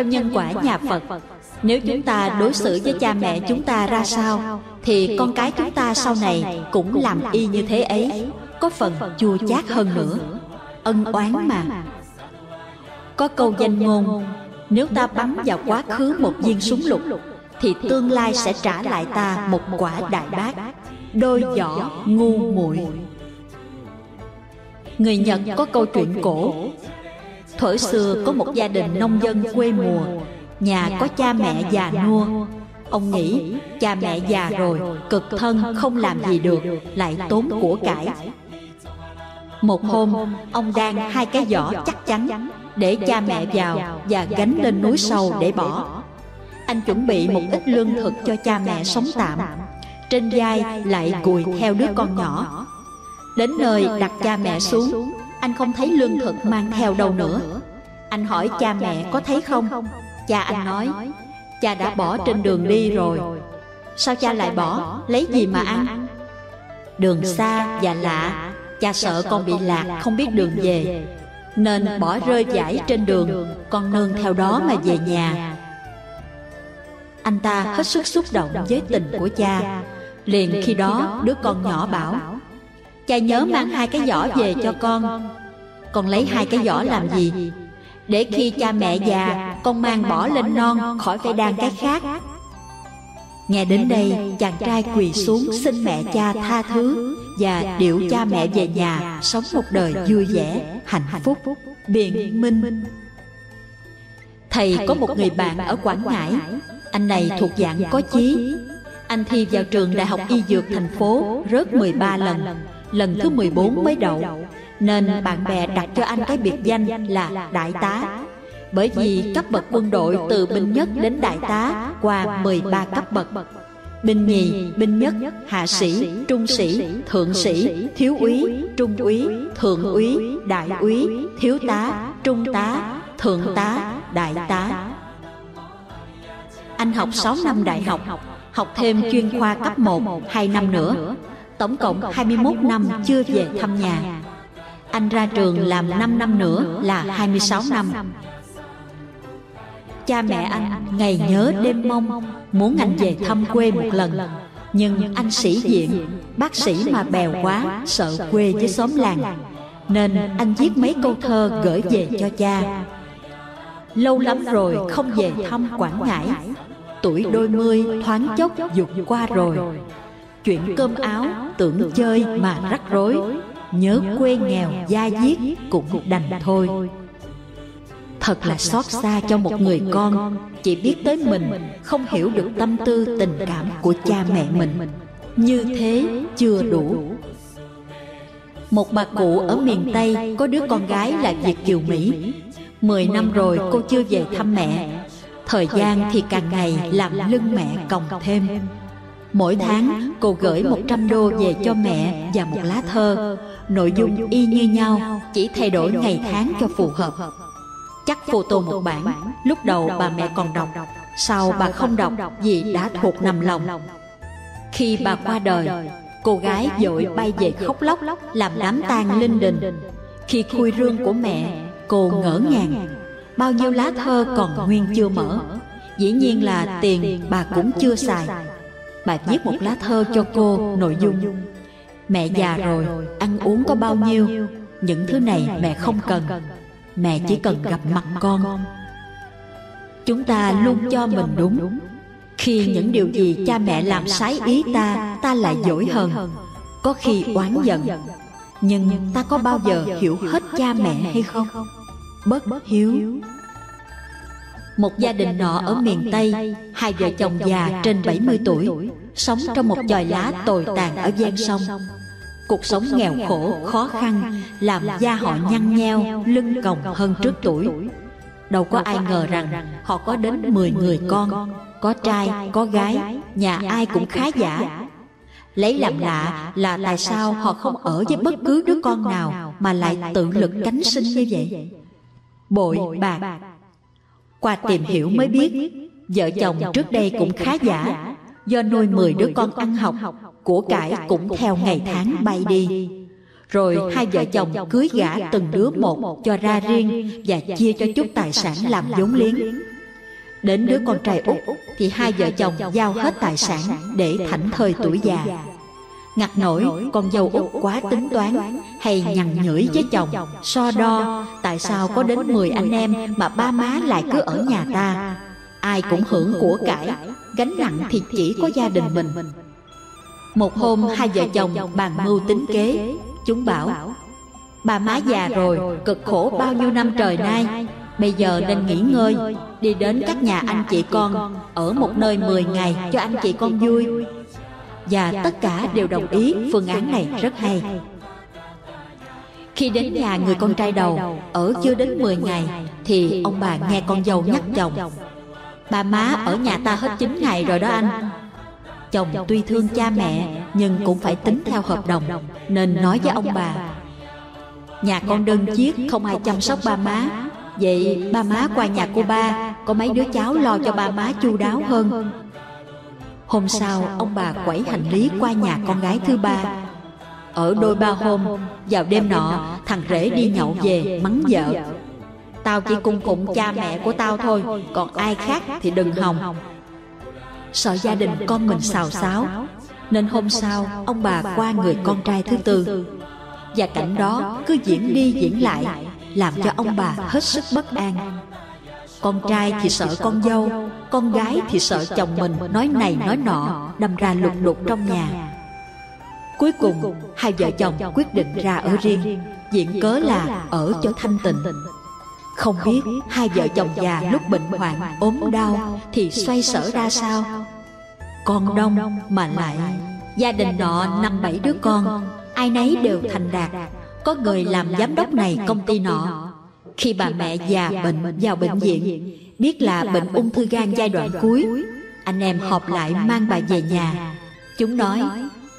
theo nhân quả nhà Phật. Nếu chúng ta đối xử với cha mẹ chúng ta ra sao Thì con cái chúng ta sau này cũng làm y như thế ấy Có phần chua chát hơn nữa. Ân oán mà. Có câu danh ngôn Nếu ta bắn vào quá khứ một viên súng lục Thì tương lai sẽ trả lại ta một quả đại bác. Đôi vỏ ngu muội. Người Nhật có câu chuyện cổ Thuở xưa có một gia đình nông dân quê mùa. Nhà có cha mẹ già nua. Ông nghĩ cha mẹ già rồi Cực thân không làm gì được Lại tốn của cải. Một hôm Ông đang hai cái giỏ chắc chắn Để cha mẹ vào Và gánh lên núi sâu để bỏ. Anh chuẩn bị một ít lương thực cho cha mẹ sống tạm. Trên vai lại cùi theo đứa con nhỏ. Đến nơi đặt cha mẹ xuống Anh không thấy lương thực mang theo đâu nữa. Anh hỏi cha mẹ có thấy không? Cha anh nói Cha đã bỏ trên đường đi rồi. Sao cha lại bỏ? Lấy gì mà ăn? Đường xa và lạ. Cha sợ con bị lạc không biết đường về. Nên bỏ rơi giải trên đường Con nương theo đó mà về nhà. Anh ta hết sức xúc động với tình của cha. Liền khi đó đứa con nhỏ bảo Cha nhớ mang hai cái giỏ về cho con. Con. Lấy hai cái giỏ làm gì? Để khi cha mẹ già Con mang bỏ lên non Khỏi phải đan cái khác. Nghe đến đây chàng trai quỳ xuống Xin mẹ cha tha thứ Và điệu cha mẹ về nhà Sống một đời vui vẻ Hạnh phúc Biện minh. Thầy có một người bạn ở Quảng Ngãi. Anh này thuộc dạng có chí. Anh thi vào trường Đại học Y Dược thành phố. Rớt 13 lần lần thứ 14 mới đậu Nên bạn bè đặt cho anh cái biệt danh là Đại tá. Bởi vì cấp bậc quân đội từ binh nhất đến đại tá qua 13 cấp bậc. Binh nhì, binh nhất, hạ sĩ, trung sĩ, thượng sĩ, thiếu úy, trung úy, thượng úy, đại úy, thiếu tá, trung tá, thượng tá, đại tá. Anh học 6 năm đại học, học thêm chuyên khoa cấp 1 2 năm nữa Tổng cộng 21 năm chưa về thăm nhà. Anh ra trường làm 5 năm nữa là 26 năm. Cha mẹ anh ngày nhớ đêm mong, Muốn anh về thăm quê một lần. Nhưng anh sĩ diện, Bác sĩ mà bèo quá, Sợ quê với xóm làng. Nên anh viết mấy câu thơ gửi về cho cha. Lâu lắm rồi không về thăm Quảng Ngãi. Tuổi đôi mươi thoáng chốc dục qua rồi. Chuyện cơm áo tưởng chơi mà rắc rối. Nhớ quê nghèo da diết cũng đành thôi. Thật là xót xa cho một người con. Chỉ biết tới mình Không hiểu được tâm tư tình cảm của cha mẹ mình. Như thế chưa đủ. Một bà cụ ở miền Tây Có đứa con gái là Việt Kiều Mỹ. Mười năm rồi cô chưa về thăm mẹ. Thời gian thì càng ngày làm lưng mẹ còng thêm Mỗi tháng cô gửi 100 đô về cho mẹ và một lá thơ. Nội dung y như nhau Chỉ thay đổi ngày tháng cho phù hợp. Chắc photo một bản Lúc đầu bà mẹ còn đọc Sau bà không đọc vì đã thuộc nằm lòng. Khi bà qua đời Cô gái dội bay về khóc lóc Làm đám tang linh đình. Khi khui rương của mẹ Cô ngỡ ngàng. Bao nhiêu lá thơ còn nguyên chưa mở Dĩ nhiên là tiền bà cũng chưa xài Bà viết một lá thơ cho cô nội dung. Mẹ già rồi, ăn uống có bao nhiêu? Những thứ này mẹ không cần. Mẹ chỉ cần gặp mặt con. Chúng ta luôn cho mình đúng. Khi những điều gì cha mẹ làm trái ý ta Ta lại dỗi hờn Có khi oán giận. Nhưng ta có bao giờ hiểu hết cha mẹ hay không? Bất hiếu một gia đình nọ ở miền Tây Hai vợ chồng già trên 70 tuổi Sống trong một chòi lá tồi tàn ở gian sông. Cuộc sống nghèo khổ, khó khăn Làm da họ nhăn nheo, lưng còng hơn trước tuổi. Đâu có ai ngờ rằng Họ có đến 10 người con Có trai, có gái Nhà ai cũng khá giả. Lấy làm lạ là tại sao họ không ở với bất cứ đứa con nào Mà lại tự lực cánh sinh như vậy? Bội bạc qua tìm hiểu mới biết Vợ chồng trước đây cũng khá giả Do nuôi 10 đứa con ăn học Của cải cũng theo ngày tháng bay đi. Rồi hai vợ chồng cưới gả từng đứa một cho ra riêng Và chia cho chút tài sản làm vốn liếng. Đến đứa con trai út thì hai vợ chồng giao hết tài sản để thảnh thơi tuổi già. Ngặt nổi con dâu út quá tính toán hay nhằn nhửi với chồng, so đo tại sao có đến 10 anh em mà ba má lại cứ ở nhà ta. Ai cũng hưởng của cải, gánh nặng thì chỉ có gia đình mình. Một hôm hai vợ chồng bàn mưu tính kế, chúng bảo Bà má già rồi, cực khổ bao nhiêu năm trời nay. Bây giờ nên nghỉ ngơi Đi đến các nhà anh chị con Ở một nơi 10 ngày cho anh chị con vui Và tất cả đều đồng ý phương án này rất hay. Khi đến nhà người con trai đầu Ở chưa đến 10 ngày Thì ông bà nghe con dâu nhắc chồng Bà má ở nhà ta hết 9 ngày rồi đó anh. Chồng tuy thương cha mẹ Nhưng cũng phải tính theo hợp đồng Nên nói với ông bà Nhà con đơn chiếc không ai chăm sóc ba má. Vậy ba má qua nhà cô ba Có mấy đứa cháu lo cho ba má chu đáo hơn Hôm sau ông bà quẩy hành lý qua nhà con gái thứ ba. Ở đôi ba hôm Vào đêm nọ thằng rể đi nhậu về mắng vợ. Tao chỉ cung phụng cha mẹ của tao thôi Còn ai khác thì đừng hòng. Sợ gia đình con mình xào xáo. Nên hôm sau ông bà qua người con trai thứ tư. Và cảnh đó cứ diễn đi diễn lại làm cho ông bà hết sức bất an con trai thì sợ con dâu con gái thì sợ chồng mình nói này nói nọ đâm ra lục đục trong nhà. cuối cùng hai vợ chồng quyết định ra ở riêng diện cớ là ở cho thanh tịnh. không biết hai vợ chồng già lúc bệnh hoạn ốm đau thì xoay sở ra sao? con đông mà lại gia đình nọ năm bảy đứa con. ai nấy đều thành đạt. có người làm giám đốc này công ty nọ khi bà mẹ già bệnh vào bệnh viện biết là bệnh ung thư gan giai đoạn cuối. anh em họp lại mang bà về nhà. chúng nói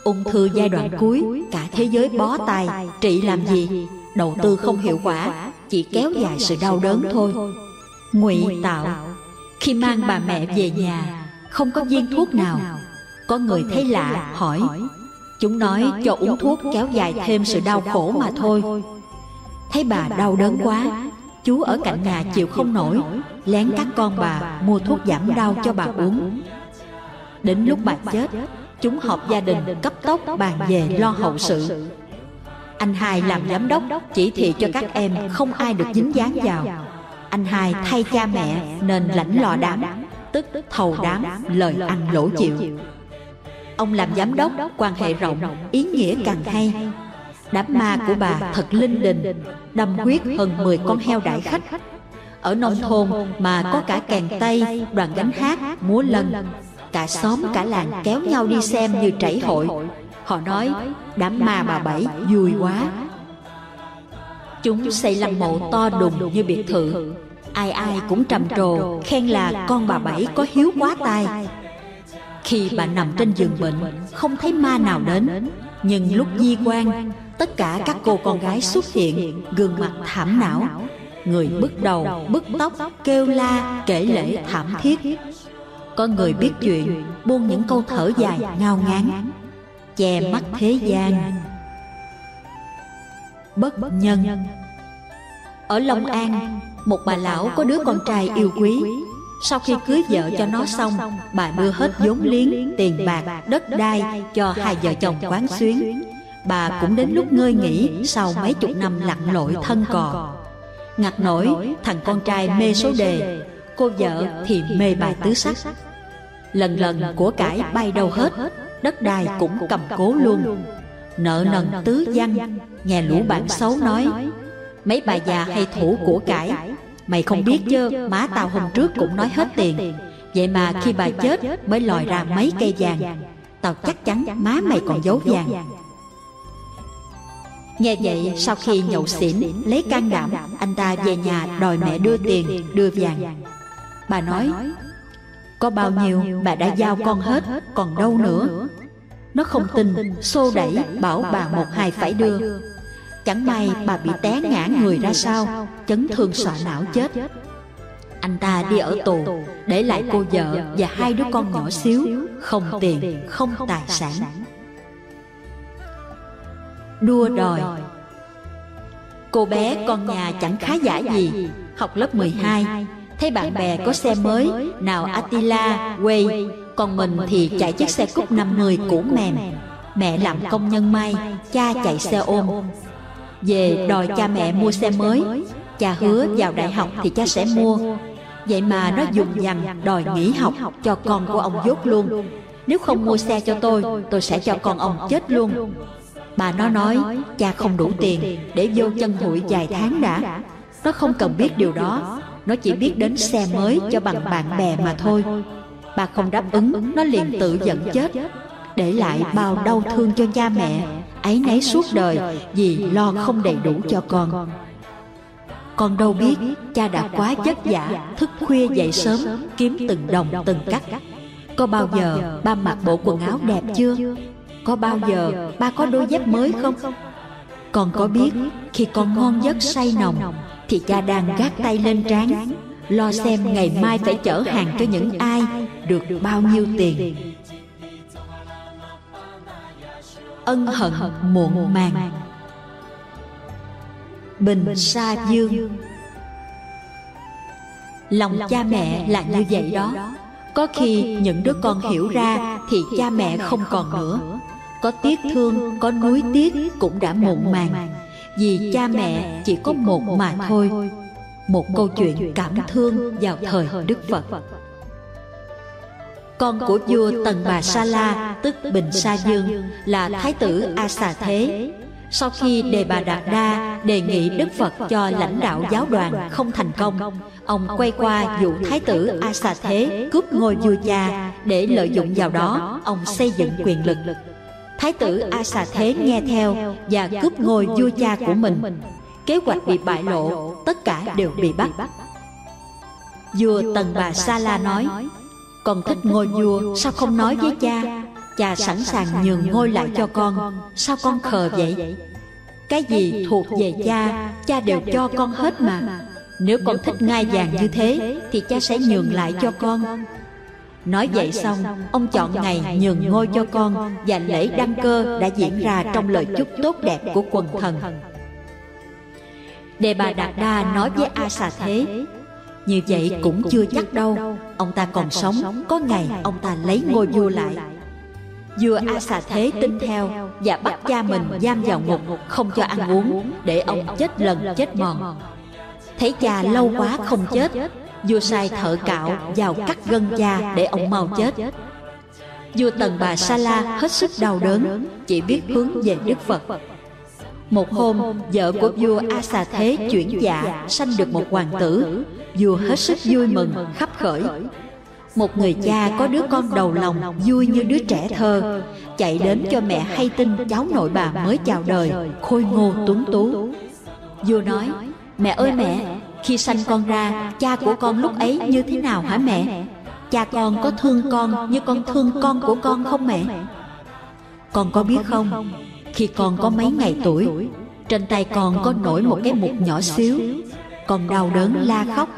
ung thư giai đoạn cuối cả thế giới bó tay. trị làm gì? đầu tư không hiệu quả chỉ kéo dài sự đau đớn thôi. ngụy tạo khi mang bà mẹ về nhà không có viên thuốc nào. có người thấy lạ hỏi. Chúng nói cho uống thuốc kéo dài thêm sự đau khổ mà thôi Thấy bà đau đớn quá Chú ở cạnh nhà chịu không nổi Lén các con bà mua thuốc giảm đau cho bà uống. Đến lúc bà chết Chúng họp gia đình cấp tốc bàn về lo hậu sự. Anh hai làm giám đốc Chỉ thị cho các em không ai được dính dáng vào. Anh hai thay cha mẹ nên lãnh lò đám Tức thầu đám lời ăn lỗ chịu. Ông làm giám đốc, quan hệ rộng, ý nghĩa càng hay. Đám ma của bà thật linh đình, đâm huyết hơn 10 con heo đại khách. Ở nông thôn mà có cả kèn tây, đoàn gánh hát, múa lân. Cả xóm cả làng kéo nhau đi xem như trảy hội. Họ nói đám ma bà Bảy vui quá. Chúng xây lăng mộ to đùng như biệt thự. Ai ai cũng trầm trồ khen là con bà Bảy có hiếu quá tai khi bà nằm trên giường bệnh Không thấy ma nào đến Nhưng lúc di quan Tất cả các cô con gái xuất hiện Gương mặt thảm não. Người bứt đầu, bứt tóc Kêu la, kể lễ thảm thiết. Có người biết chuyện Buông những câu thở dài ngao ngán Che mắt thế gian. Bất nhân. Ở Long An Một bà lão có đứa con trai yêu quý. sau khi cưới vợ cho nó xong Bà đưa hết vốn liếng, tiền bạc, đất đai Cho hai vợ chồng quán xuyến Bà cũng đến lúc ngơi nghỉ Sau mấy chục năm lặn lội thân cò. Ngặt nổi thằng con trai mê số đề. Cô vợ thì mê bài tứ sắc. Lần lần của cải bay đâu hết Đất đai cũng cầm cố luôn. Nợ nần tứ văn Nghe lũ bạn xấu nói. Mấy bà già hay thủ của cải Mày không biết chứ Má tao hôm trước cũng nói hết tiền. Vậy mà khi bà chết mới lòi ra mấy cây vàng. Tao chắc chắn má mày còn giấu vàng Nghe vậy sau khi nhậu xỉn Lấy can đảm Anh ta về nhà đòi mẹ đưa tiền Đưa vàng. Bà nói Có bao nhiêu bà đã giao con hết Còn đâu nữa? Nó không tin Xô đẩy bảo bà một hai phải đưa. Chẳng may bà bị té ngã người ra sao Chấn thương sọ não chết. Anh ta đi ở tù Để lại cô vợ và hai đứa con nhỏ xíu Không tiền, không tài sản. Đua đòi. Cô bé con nhà chẳng khá giả gì. Học lớp 12 Thấy bạn bè có xe mới Nào Attila, Way Còn mình thì chạy chiếc xe cúc 50 cũ mềm Mẹ. làm công nhân may. Cha chạy xe ôm. Về đòi cha mẹ mua xe mới. Cha hứa vào đại học thì cha sẽ mua. Vậy mà nó dùng dằn đòi nghỉ học cho con của ông dốt luôn. Nếu không mua xe cho tôi Tôi sẽ cho con ông chết luôn Bà nó nói cha không đủ tiền Để vô chân hụi vài tháng đã. Nó không cần biết điều đó. Nó chỉ biết đến xe mới cho bằng bạn bè mà thôi. Bà không đáp ứng Nó liền tự giận chết. Để lại bao đau thương cho cha mẹ ấy nấy suốt đời Vì lo không đầy đủ cho con. con. Đâu biết cha đã quá vất vả Thức khuya dậy sớm Kiếm từng đồng từng cắt. Có bao giờ ba mặc bộ quần áo đẹp chưa Có bao giờ ba có đôi dép mới không? Con có biết Khi con ngon giấc say nồng Thì cha đang gác tay lên trán Lo xem ngày mai phải chở hàng cho những ai Được bao nhiêu tiền. Ân hận muộn màng. Bình Sa Dương. Lòng cha mẹ là như vậy đó. Có khi những đứa con hiểu ra Thì cha mẹ không còn nữa Có tiếc thương, có nuối tiếc Cũng đã muộn màng. Vì cha mẹ chỉ có một mà thôi. Một câu chuyện cảm thương vào thời Đức Phật. Con của vua Tần Bà Sa La Tức Bình Sa Dương Là Thái tử A Xà Thế. Sau khi Đề Bà Đạt Đa đề nghị Đức Phật cho lãnh đạo giáo đoàn không thành công, ông quay qua dụ Thái tử A Xà Thế cướp ngôi vua cha để lợi dụng vào đó ông xây dựng quyền lực. Thái tử A Xà Thế nghe theo và cướp ngôi vua cha của mình. Kế hoạch bị bại lộ, tất cả đều bị bắt. Vua Tần Bà Sa La nói, Con thích ngôi vua, sao không nói với cha? Cha? Sẵn sàng nhường ngôi lại cho con. Sao con khờ vậy? Cái gì thuộc về cha? Cha? Đều cho con hết mà. Nếu con thích ngai vàng như thế Thì cha sẽ nhường lại cho con Nói vậy xong Ông chọn ngày nhường ngôi cho con Và lễ đăng cơ đã diễn ra Trong lời chúc tốt đẹp của quần thần. Đề bà Đạt Đa nói với A Xà Thế Như vậy cũng chưa chắc đâu Ông ta còn sống Có ngày ông ta lấy ngôi vua lại. Vua A Xà Thế tin theo Và bắt cha mình giam vào ngục Không cho ăn uống Để ông chết lần chết mòn. Thấy cha lâu quá không chết Vua sai thợ cạo vào cắt gân cha Để ông mau chết. Vua Tần Bà Sa La hết sức đau đớn Chỉ biết hướng về Đức Phật. Một hôm Vợ của vua A Xà Thế chuyển dạ Sanh được một hoàng tử. Vua hết sức vui mừng khắp khởi. một người cha có đứa con đầu lòng vui như đứa trẻ thơ. Chạy đến cho mẹ hay tin cháu nội bà mới chào đời. Khôi ngô tuấn tú. Vua nói Mẹ ơi mẹ khi sanh con ra, Cha của con lúc ấy như thế nào hả mẹ? Cha con có thương con như con thương con của con không mẹ? Con có biết không, Khi con có mấy ngày tuổi, Trên tay con có nổi một cái mục nhỏ xíu. Con đau đớn, la khóc.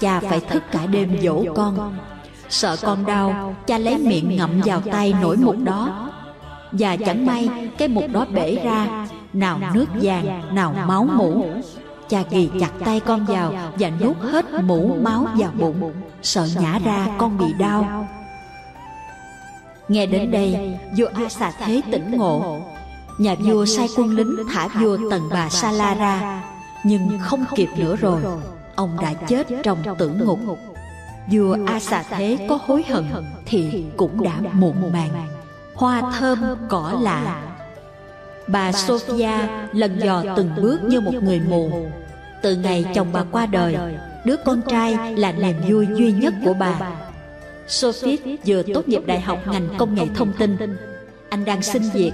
Cha phải thức cả đêm dỗ con. Sợ con đau, Cha lấy miệng ngậm vào tay nổi mục đó. Và chẳng may, Cái mục đó bể ra. Nào nước vàng, Nào máu mũ Cha ghi chặt tay con vào Và nuốt hết mũ, máu vào bụng. Sợ nhả ra con bị đau. Nghe đến đây, Vua A Xà Thế tỉnh ngộ. Nhà vua sai quân lính thả vua Tần Bà Sa La ra, Nhưng không kịp nữa rồi. Ông đã chết trong tử ngục. Vua A Xà Thế có hối hận Thì cũng đã muộn màng. Hoa thơm cỏ lạ Bà Sophia lần dò từng bước như một người mù. Từ ngày chồng bà qua đời Đứa con trai là niềm vui duy nhất của bà. Sophie vừa tốt nghiệp đại học ngành công nghệ thông tin. Anh đang xin việc.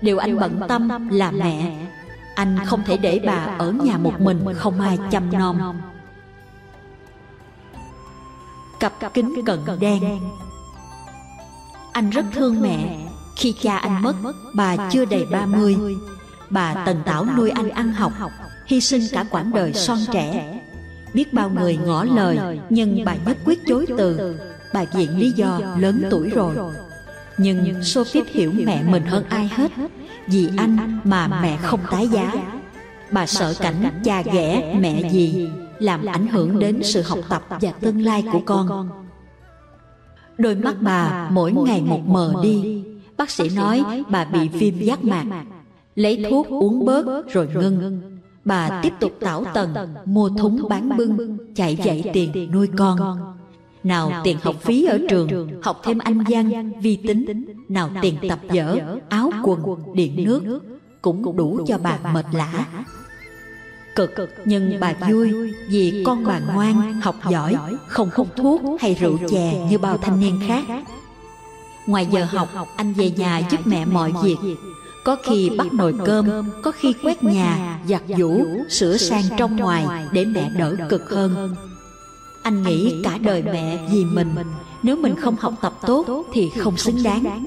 Điều anh bận tâm là mẹ? Anh không thể để bà ở nhà một mình không ai chăm nom. cặp kính cận đen. anh rất thương mẹ khi cha anh mất bà chưa đầy ba mươi. bà tần tảo nuôi anh ăn học hy sinh cả quãng đời son trẻ. biết bao người ngỏ lời nhưng bà nhất quyết chối từ. bà viện lý do lớn tuổi rồi. nhưng sophie hiểu mẹ mình hơn ai hết. vì anh mà mẹ không tái giá. bà sợ cảnh cha ghẻ mẹ gì làm ảnh hưởng đến sự học tập và tương lai của con. Đôi mắt bà mỗi ngày một mờ đi. Bác sĩ nói bà bị viêm giác mạc. Lấy thuốc uống bớt rồi ngưng. Bà tiếp tục tảo tần, mua thúng bán bưng, chạy dậy tiền nuôi con. Nào tiền học phí ở trường, học thêm anh văn, vi tính, nào tiền tập dở, áo quần, điện nước, cũng đủ cho bà mệt lã. Cực nhưng bà vui vì con bà ngoan, học giỏi, không hút thuốc hay rượu chè như bao thanh niên khác. Ngoài giờ học, anh về nhà giúp mẹ mọi việc. Có khi bắt nồi cơm, có khi quét nhà, giặt giũ, sửa sang trong ngoài để mẹ đỡ cực hơn. Anh nghĩ cả đời mẹ vì mình, nếu mình không học tập tốt thì không xứng đáng.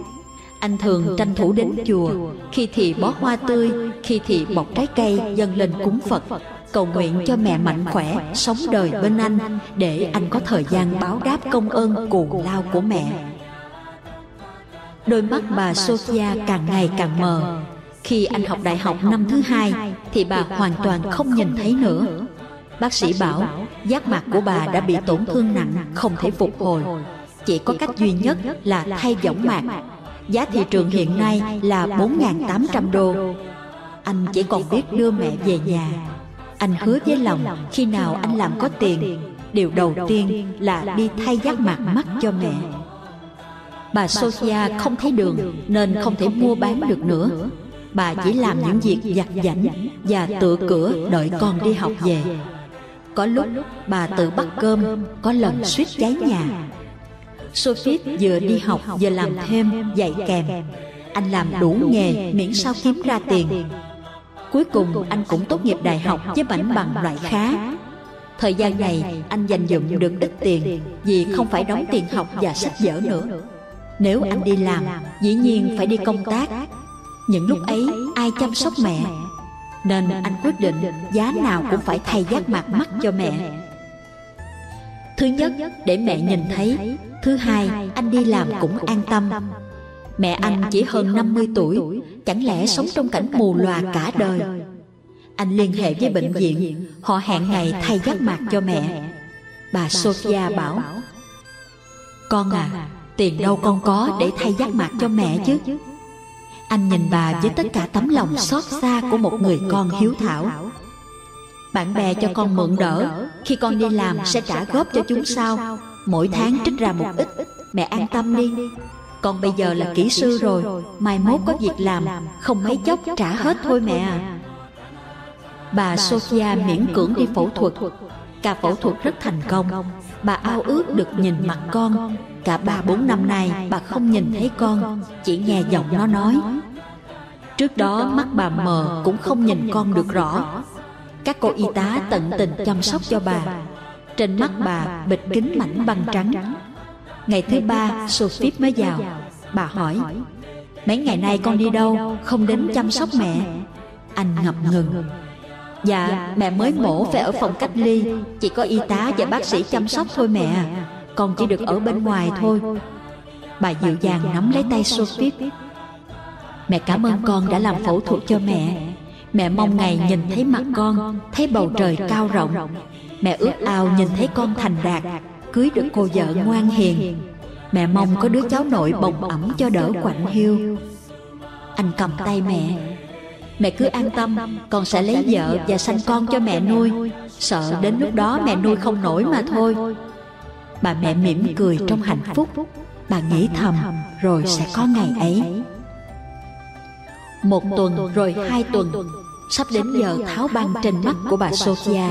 Anh thường tranh thủ đến chùa, khi thì bó hoa tươi, khi thì bọc trái cây dâng lên cúng Phật, cầu nguyện cho mẹ mạnh khỏe, sống đời bên anh, để anh có thời gian báo đáp công ơn cù lao của mẹ. Đôi mắt bà Sophia càng ngày càng mờ. Khi anh học đại học năm thứ hai, thì bà hoàn toàn không nhìn thấy nữa. Bác sĩ bảo giác mạc của bà đã bị tổn thương nặng, không thể phục hồi. Chỉ có cách duy nhất là thay võng mạc Giá thị trường hiện nay là 4.800 đô Anh chỉ còn biết đưa mẹ về nhà Anh hứa với lòng khi nào anh làm có tiền Điều đầu tiên là đi thay giác mạc mắt cho mẹ Bà Sophia không thấy đường nên không thể mua bán được nữa. Bà chỉ làm những việc giặt giảnh và tựa cửa đợi con đi học về. Có lúc bà tự bắt cơm, có lần suýt cháy nhà. Sophie vừa đi học vừa làm thêm dạy kèm. Anh làm đủ nghề miễn sao kiếm ra tiền. Cuối cùng anh cũng tốt nghiệp đại học với mảnh bằng loại khá. Thời gian này anh dành dụm được ít tiền Vì không phải đóng tiền học và sách vở nữa Nếu anh đi làm dĩ nhiên phải đi công tác. Những lúc ấy ai chăm sóc mẹ? Nên anh quyết định giá nào cũng phải thay giác mạc mắt cho mẹ. Thứ nhất để mẹ nhìn thấy Thứ hai, anh đi làm cũng an tâm. Mẹ anh chỉ hơn 50 tuổi, chẳng lẽ sống trong cảnh mù lòa cả đời. Anh liên hệ với bệnh viện, họ hẹn ngày thay giác mạc cho mẹ. Bà Sophia bảo, Con à, tiền đâu con có để thay giác mặt cho mẹ chứ? Anh nhìn bà với tất cả tấm lòng xót xa của một người con hiếu thảo. Bạn bè cho con mượn đỡ, khi con đi làm sẽ trả góp cho chúng sau. Mỗi tháng trích ra một ít Mẹ an tâm đi Con bây giờ là kỹ sư rồi Mai mốt có việc làm Không mấy chốc trả hết thôi mẹ à Bà Sophia miễn cưỡng đi phẫu thuật Cả phẫu thuật rất thành công. Bà ao ước được nhìn mặt con. Cả ba bốn năm nay, bà không nhìn thấy con, Chỉ nghe giọng nó nói. Trước đó, mắt bà mờ cũng không nhìn con được rõ. Các cô y tá tận tình chăm sóc cho bà. Trên mắt bà, bịt kính mảnh băng trắng. Ngày thứ ba, Sophie mới vào. Bà hỏi, Mấy ngày nay con đi đâu? Không đến chăm sóc mẹ. Anh ngập ngừng. Dạ mẹ mới mổ phải ở phòng cách ly. Chỉ có y tá và bác sĩ chăm sóc thôi mẹ. Con chỉ được ở bên ngoài thôi. Bà dịu dàng nắm lấy tay Sophie Mẹ cảm ơn con đã làm phẫu thuật cho mẹ. Mẹ. Mong ngày nhìn thấy mặt con Thấy bầu trời cao rộng. Mẹ ước ao nhìn thấy con thành đạt Cưới được cô vợ ngoan hiền. Mẹ mong có đứa cháu nội bồng ẩm cho đỡ quạnh hiu Anh cầm tay mẹ Mẹ cứ an tâm, Con sẽ lấy vợ và sanh con cho mẹ nuôi. Sợ đến lúc đó mẹ nuôi không nổi mà thôi. Bà mẹ mỉm cười trong hạnh phúc. Bà nghĩ thầm, Rồi sẽ có ngày ấy. Một tuần, rồi hai tuần. Sắp đến giờ tháo băng trên mắt của bà Sophia.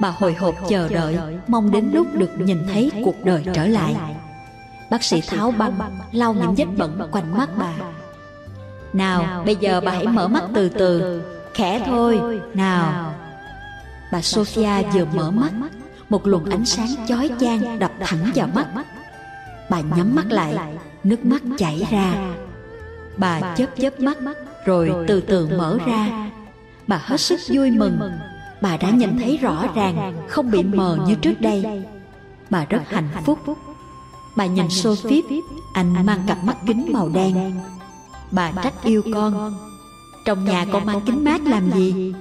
Bà hồi hộp chờ đợi, Mong đến lúc được nhìn thấy cuộc đời trở lại. Bác sĩ tháo băng, Lau những vết bẩn quanh mắt bà. Nào bây giờ bà hãy mở mắt từ từ. Khẽ thôi. Nào. Bà Sophia vừa mở mắt. Một luồng ánh sáng chói chang đập thẳng vào mắt. Bà nhắm mắt lại. Nước mắt chảy ra. Bà chớp chớp mắt Rồi từ từ mở ra. Bà hết sức vui mừng. bà đã nhìn thấy rõ ràng không bị mờ như trước đây bà rất hạnh phúc bà nhìn sophie anh mang cặp mắt kính màu đen bà trách yêu con. trong nhà con mang kính mát làm gì?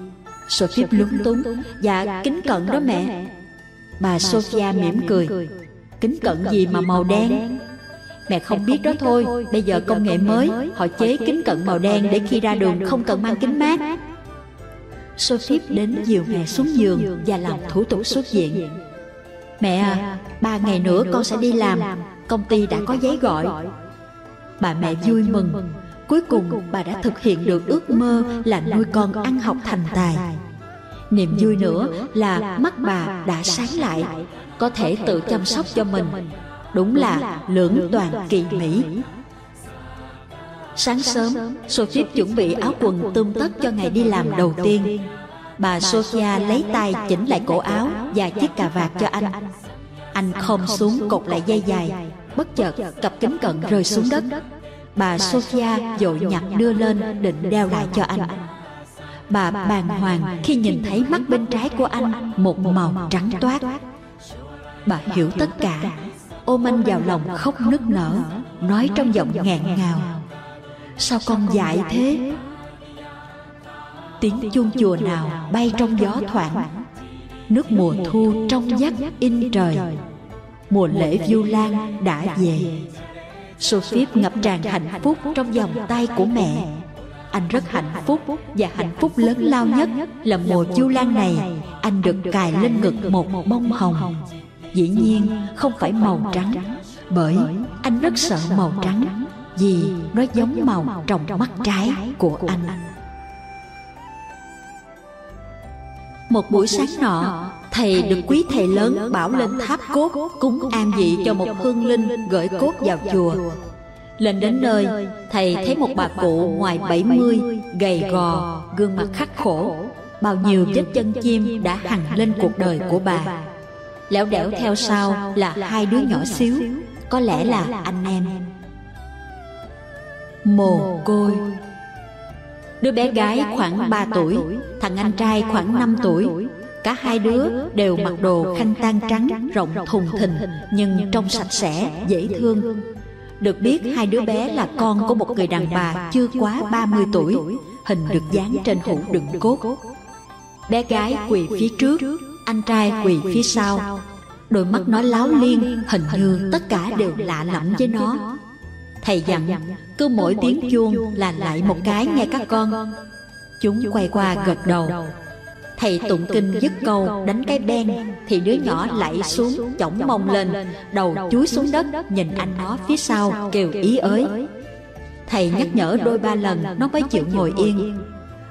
Sophie lúng túng. Dạ kính cận đó mẹ. Bà Sophia mỉm cười. Kính cận gì mà màu đen? Mẹ không biết đó thôi. Bây giờ công nghệ mới. Họ chế kính cận màu đen Để khi ra đường không cần mang kính mát. Sophie đến dìu mẹ xuống giường Và làm thủ tục xuất viện. Mẹ à Ba ngày nữa con sẽ đi làm. Công ty đã có giấy gọi Bà mẹ vui mừng Cuối cùng bà đã thực hiện được ước mơ Là nuôi con ăn học thành tài. Niềm vui nữa là mắt bà đã sáng lại Có thể tự chăm sóc cho mình. Đúng là lưỡng toàn kỳ mỹ Sáng sớm, Sophie chuẩn bị áo quần tươm tất cho ngày đi làm đầu tiên. Bà Sophia lấy tay chỉnh lại cổ áo và chiếc cà vạt cho anh. Anh. Khom xuống cột lại dây dài Bất chợt cặp kính cận rơi xuống đất Bà Sophia dội nhặt đưa lên định đeo lại cho anh. Bà bàng hoàng khi nhìn thấy mắt bên trái của anh một màu trắng toát. Bà hiểu tất cả. Ôm anh vào lòng khóc nức nở Nói trong giọng ngẹn ngào. Sao con dại thế? Tiếng chuông chùa nào bay trong gió thoảng? Nước mùa thu trong vắt in trời. Mùa lễ Vu Lan đã về Sophie ngập tràn hạnh phúc trong vòng tay của mẹ. anh rất hạnh phúc và hạnh phúc lớn lao nhất là mùa chu lan này. anh được cài lên ngực một bông hồng. dĩ nhiên không phải màu trắng bởi anh rất sợ màu trắng vì nó giống màu trong mắt trái của anh. Một buổi sáng nọ thầy được quý thầy lớn bảo lên tháp cốt cúng an vị cho một hương linh gửi cốt vào chùa. lên đến nơi thầy thấy một bà cụ ngoài 70 gầy gò gương mặt khắc khổ. bao nhiêu vết chân chim đã hằn lên cuộc đời của bà. lẻo đẻo theo sau là hai đứa nhỏ xíu. có lẽ là anh em. mồ côi. đứa bé gái khoảng 3 tuổi thằng anh trai khoảng 5 tuổi cả hai đứa đều mặc đồ khăn tang trắng rộng thùng thình nhưng trông sạch sẽ dễ thương. được biết hai đứa bé là con của một người đàn bà chưa quá 30 tuổi Hình được dán trên hũ đựng cốt. Bé gái quỳ phía trước Anh trai quỳ phía sau. Đôi mắt nó láo liên Hình như tất cả đều lạ lẫm với nó. Thầy dặn Cứ mỗi tiếng chuông là lại một cái nghe các con. Chúng quay qua gật đầu Thầy tụng kinh dứt câu đánh cái ben Thì đứa nhỏ lạy xuống chỏng mông lên Đầu chúi xuống đất Nhìn anh nó phía sau kêu ý ới. Thầy nhắc nhở đôi ba lần Nó mới chịu ngồi yên.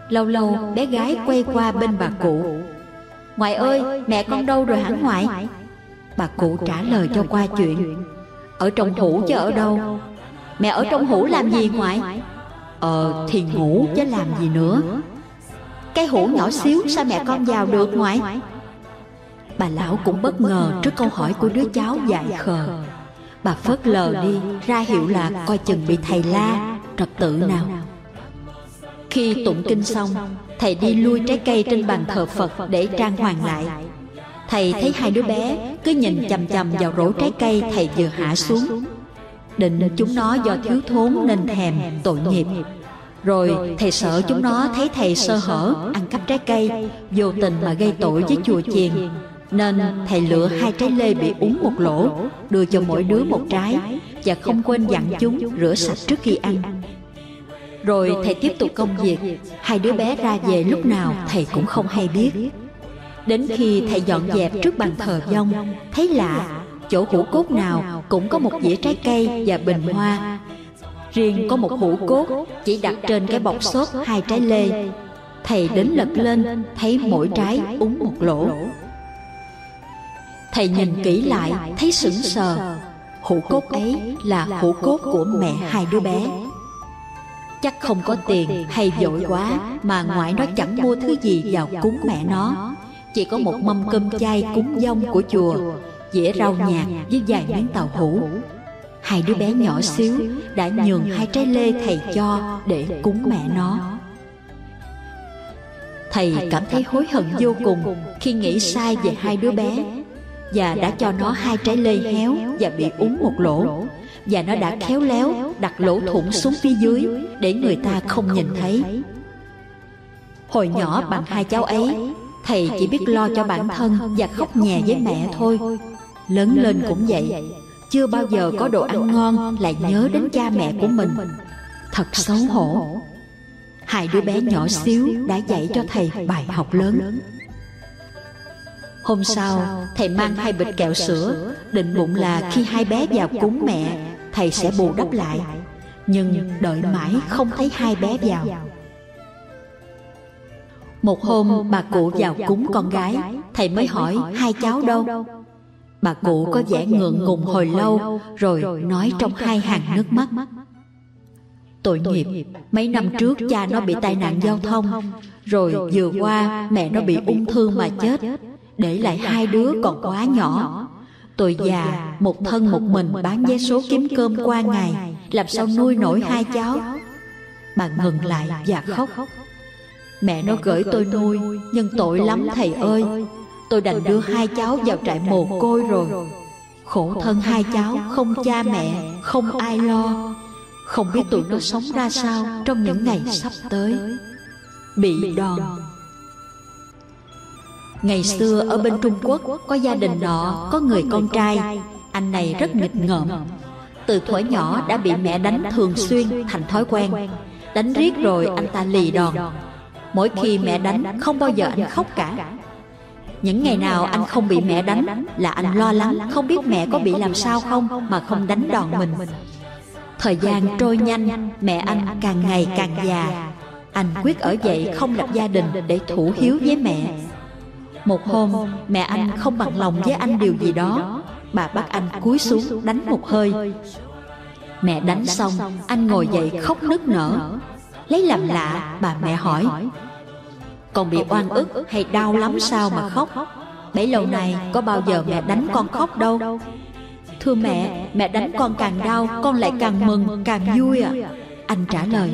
Lâu lâu bé gái quay qua bên bà cụ. Ngoại ơi mẹ con đâu rồi hẳn ngoại Bà cụ trả lời cho qua chuyện. Ở trong hũ chứ ở đâu? Mẹ ở trong hũ làm gì ngoại Ờ thì ngủ chứ làm gì nữa cái hũ nhỏ xíu sao mẹ con vào được ngoại? Bà lão cũng bất ngờ trước câu hỏi của đứa cháu dại khờ. Bà phớt lờ đi, ra hiệu là coi chừng bị thầy la, Trật tự nào. Khi tụng kinh xong, Thầy đi lui trái cây trên bàn thờ Phật để trang hoàng lại. Thầy thấy hai đứa bé cứ nhìn chằm chằm vào rổ trái cây thầy vừa hạ xuống. Định chúng nó do thiếu thốn nên thèm tội nghiệp rồi thầy sợ chúng nó thấy thầy sơ hở Ăn cắp trái cây Vô tình mà gây tội với chùa chiền. Nên thầy lựa hai trái lê bị úng một lỗ Đưa cho mỗi đứa một trái Và không quên dặn chúng rửa sạch trước khi ăn. Rồi thầy tiếp tục công việc. Hai đứa bé ra về lúc nào thầy cũng không hay biết. Đến khi thầy dọn dẹp trước bàn thờ vong Thấy lạ Chỗ hũ cốt nào cũng có một dĩa trái cây và bình hoa riêng có một hũ cốt, chỉ đặt trên cái bọc xốp hai trái lê. Thầy đến lật lên, thấy mỗi trái úng một lỗ. Thầy nhìn kỹ lại, thấy sững sờ. Hũ cốt ấy là hũ cốt của mẹ hai đứa bé. Chắc không có tiền hay vội quá mà ngoại nó chẳng mua thứ gì vào cúng mẹ nó. Chỉ có một mâm cơm chay cúng dông của chùa, dĩa rau nhạt với vài miếng tàu hũ hai đứa bé nhỏ xíu đã nhường hai trái lê thầy cho để cúng mẹ nó. thầy cảm thấy hối hận vô cùng khi nghĩ sai về hai đứa bé và đã cho nó hai trái lê héo và bị úng một lỗ. và nó đã khéo léo đặt lỗ thủng xuống phía dưới để người ta không nhìn thấy. Hồi nhỏ bằng hai cháu ấy Thầy chỉ biết lo cho bản thân Và khóc nhè với mẹ thôi. Lớn lên cũng vậy Chưa bao giờ có đồ ăn ngon Lại nhớ đến cha mẹ của mình. Thật xấu hổ. Hai đứa bé nhỏ xíu đã dạy cho thầy bài học lớn. Hôm sau, thầy mang hai bịch kẹo sữa, định bụng là khi hai bé vào cúng mẹ, thầy sẽ bù đắp lại. Nhưng đợi mãi không thấy hai bé vào. Một hôm bà cụ vào cúng con gái, thầy mới hỏi hai cháu đâu. Bà cụ có vẻ ngượng ngùng hồi lâu, rồi nói trong hai hàng nước mắt. Tội nghiệp, mấy năm trước cha nó bị tai nạn giao thông, rồi vừa qua mẹ nó bị ung thư mà chết. để lại hai đứa còn quá nhỏ. tôi già một thân một mình bán vé số kiếm cơm qua ngày. làm sao nuôi nổi hai cháu? bà ngừng lại và khóc. mẹ nó gửi tôi nuôi nhưng tội lắm thầy ơi tôi đành đưa hai cháu vào trại mồ côi rồi. khổ thân hai cháu không cha mẹ không ai lo. không biết tụi nó sống ra sao trong những ngày sắp tới. bị đòn. Ngày xưa ở bên Trung Quốc có gia đình nọ có người con trai. Anh này rất nghịch ngợm. Từ thuở nhỏ đã bị mẹ đánh thường xuyên thành thói quen. Đánh riết rồi anh ta lì đòn. Mỗi khi mẹ đánh không bao giờ anh khóc cả Những ngày nào anh không bị mẹ đánh Là anh lo lắng không biết mẹ có bị làm sao không Mà không đánh đòn mình. Thời gian trôi nhanh Mẹ anh càng ngày càng già. Anh quyết ở dậy không lập gia đình để thủ hiếu với mẹ. một hôm mẹ anh không bằng lòng với anh điều gì đó. Bà bắt anh cúi xuống đánh một hơi. Mẹ đánh xong Anh ngồi dậy khóc nức nở. Lấy làm lạ bà mẹ hỏi Còn bị oan ức hay đau lắm sao mà khóc? Bấy lâu nay có bao giờ mẹ đánh con khóc đâu? Thưa mẹ, mẹ đánh con càng đau Con lại càng mừng, càng vui ạ à. Anh trả lời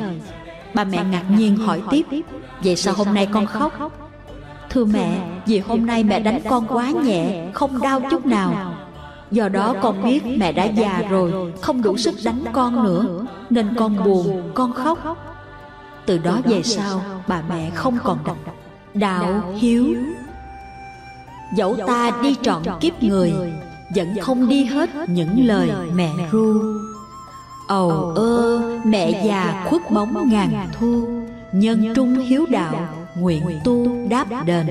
Bà mẹ ngạc nhiên hỏi tiếp Vậy sao hôm nay con khóc? Thưa mẹ, vì hôm nay mẹ đánh con quá nhẹ, không đau chút nào. Do đó con biết mẹ đã già rồi, không đủ sức đánh con nữa, nên con buồn, con khóc. Từ đó về sau, bà mẹ không còn đọc. đạo hiếu. Dẫu ta đi trọn kiếp người, vẫn không đi hết những lời mẹ ru. Ầu ơ, mẹ già khuất bóng ngàn thu, nhân trung hiếu đạo nguyện tu đáp đền.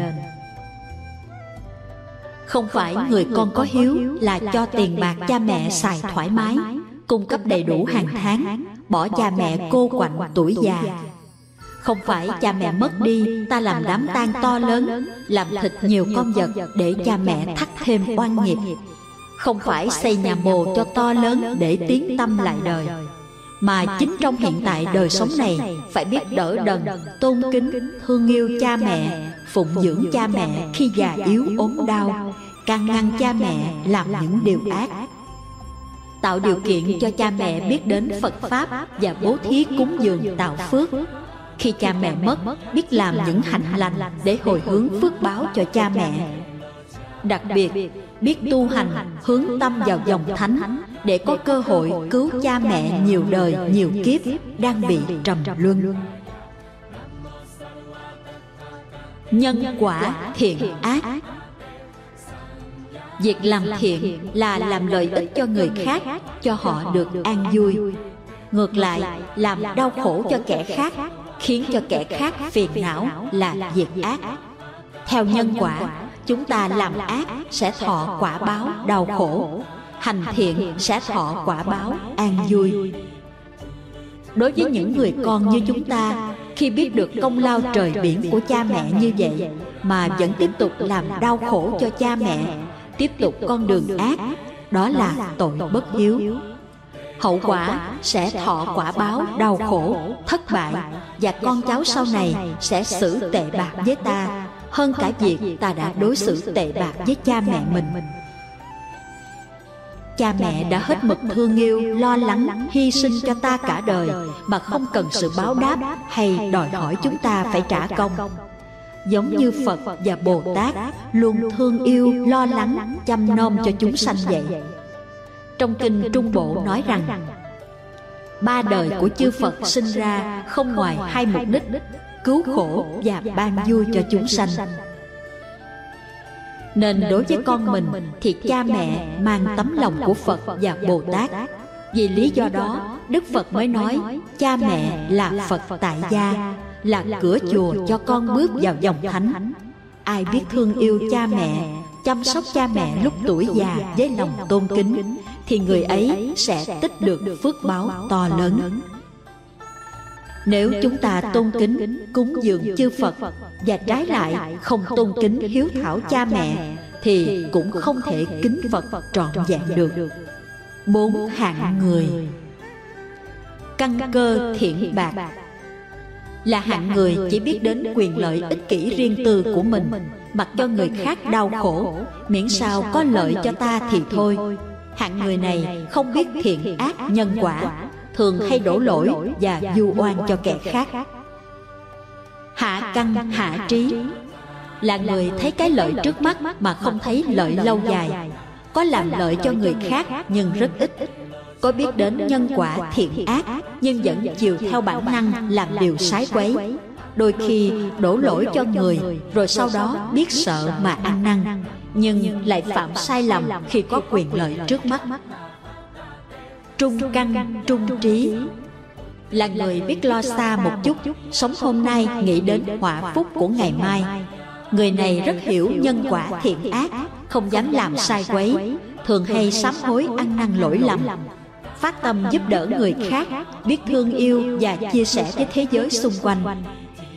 không phải người con có hiếu là cho tiền bạc cha mẹ xài thoải mái cung cấp đầy đủ hàng tháng bỏ cha mẹ cô quạnh tuổi già không phải cha mẹ mất đi ta làm đám tang to lớn làm thịt nhiều con vật để cha mẹ thắt thêm oan nghiệp. không phải xây nhà mồ cho to lớn để tiến tâm lại đời. mà chính trong hiện tại đời sống này phải biết đỡ đần tôn kính thương yêu cha mẹ phụng dưỡng cha mẹ khi già yếu ốm đau can ngăn cha mẹ làm những điều ác. tạo điều kiện cho cha mẹ biết đến phật pháp và bố thí cúng dường tạo phước khi cha mẹ mất, biết làm những hạnh lành để hồi hướng phước báo cho cha mẹ. Đặc biệt, biết tu hành, hướng tâm vào dòng thánh để có cơ hội cứu cha mẹ nhiều đời, nhiều kiếp đang bị trầm luân. Nhân quả thiện ác. Việc làm thiện là làm lợi ích cho người khác, cho họ được an vui. Ngược lại, làm đau khổ cho kẻ khác khiến cho kẻ khác phiền não là việc ác. Theo nhân quả chúng ta làm ác sẽ thọ quả báo đau khổ. hành thiện sẽ thọ quả báo an vui. đối với những người con như chúng ta khi biết được công lao trời biển của cha mẹ như vậy mà vẫn tiếp tục làm đau khổ cho cha mẹ tiếp tục con đường ác đó là tội bất hiếu hậu quả sẽ thọ quả báo đau khổ thất bại và con cháu sau này sẽ xử tệ bạc với ta. hơn cả việc ta đã đối xử tệ bạc với cha mẹ mình. cha mẹ đã hết mực thương yêu lo lắng hy sinh cho ta cả đời mà không cần sự báo đáp hay đòi hỏi chúng ta phải trả công. giống như phật và bồ tát luôn thương yêu lo lắng chăm nom cho chúng sanh vậy trong kinh trung bộ nói rằng ba đời của chư phật sinh ra không ngoài hai mục đích cứu khổ và ban vui cho chúng sanh. nên đối với con mình thì cha mẹ mang tấm lòng của phật và bồ tát. Vì lý do đó đức phật mới nói cha mẹ là phật tại gia là cửa chùa cho con bước vào dòng thánh. ai biết thương yêu cha mẹ chăm sóc cha mẹ lúc tuổi già với lòng tôn kính, thì người ấy sẽ tích được phước báo to lớn. Nếu chúng ta tôn kính, cúng dường chư phật và trái lại không tôn kính hiếu thảo cha mẹ, thì cũng không thể kính phật trọn vẹn được. Bốn hạng người. Căn cơ thiện bạc. Là hạng người chỉ biết đến quyền lợi ích kỷ riêng tư của mình mặc cho người khác đau khổ miễn sao có lợi cho ta thì thôi. hạng người này không biết thiện ác nhân quả thường hay đổ lỗi và du oan cho kẻ khác. hạ căn hạ trí. là người thấy cái lợi trước mắt mà không thấy lợi lâu dài. có làm lợi cho người khác nhưng rất ít. có biết đến nhân quả thiện ác nhưng vẫn chiều theo bản năng làm điều sái quấy đôi khi đổ lỗi cho người rồi sau đó biết sợ mà ăn năn nhưng lại phạm sai lầm khi có quyền lợi trước mắt. Trung căn trung trí là người biết lo xa một chút sống hôm nay nghĩ đến họa phúc của ngày mai. người này rất hiểu nhân quả thiện ác không dám làm sai quấy thường hay sám hối ăn năn lỗi lầm phát tâm giúp đỡ người khác biết thương yêu và chia sẻ. với thế giới xung quanh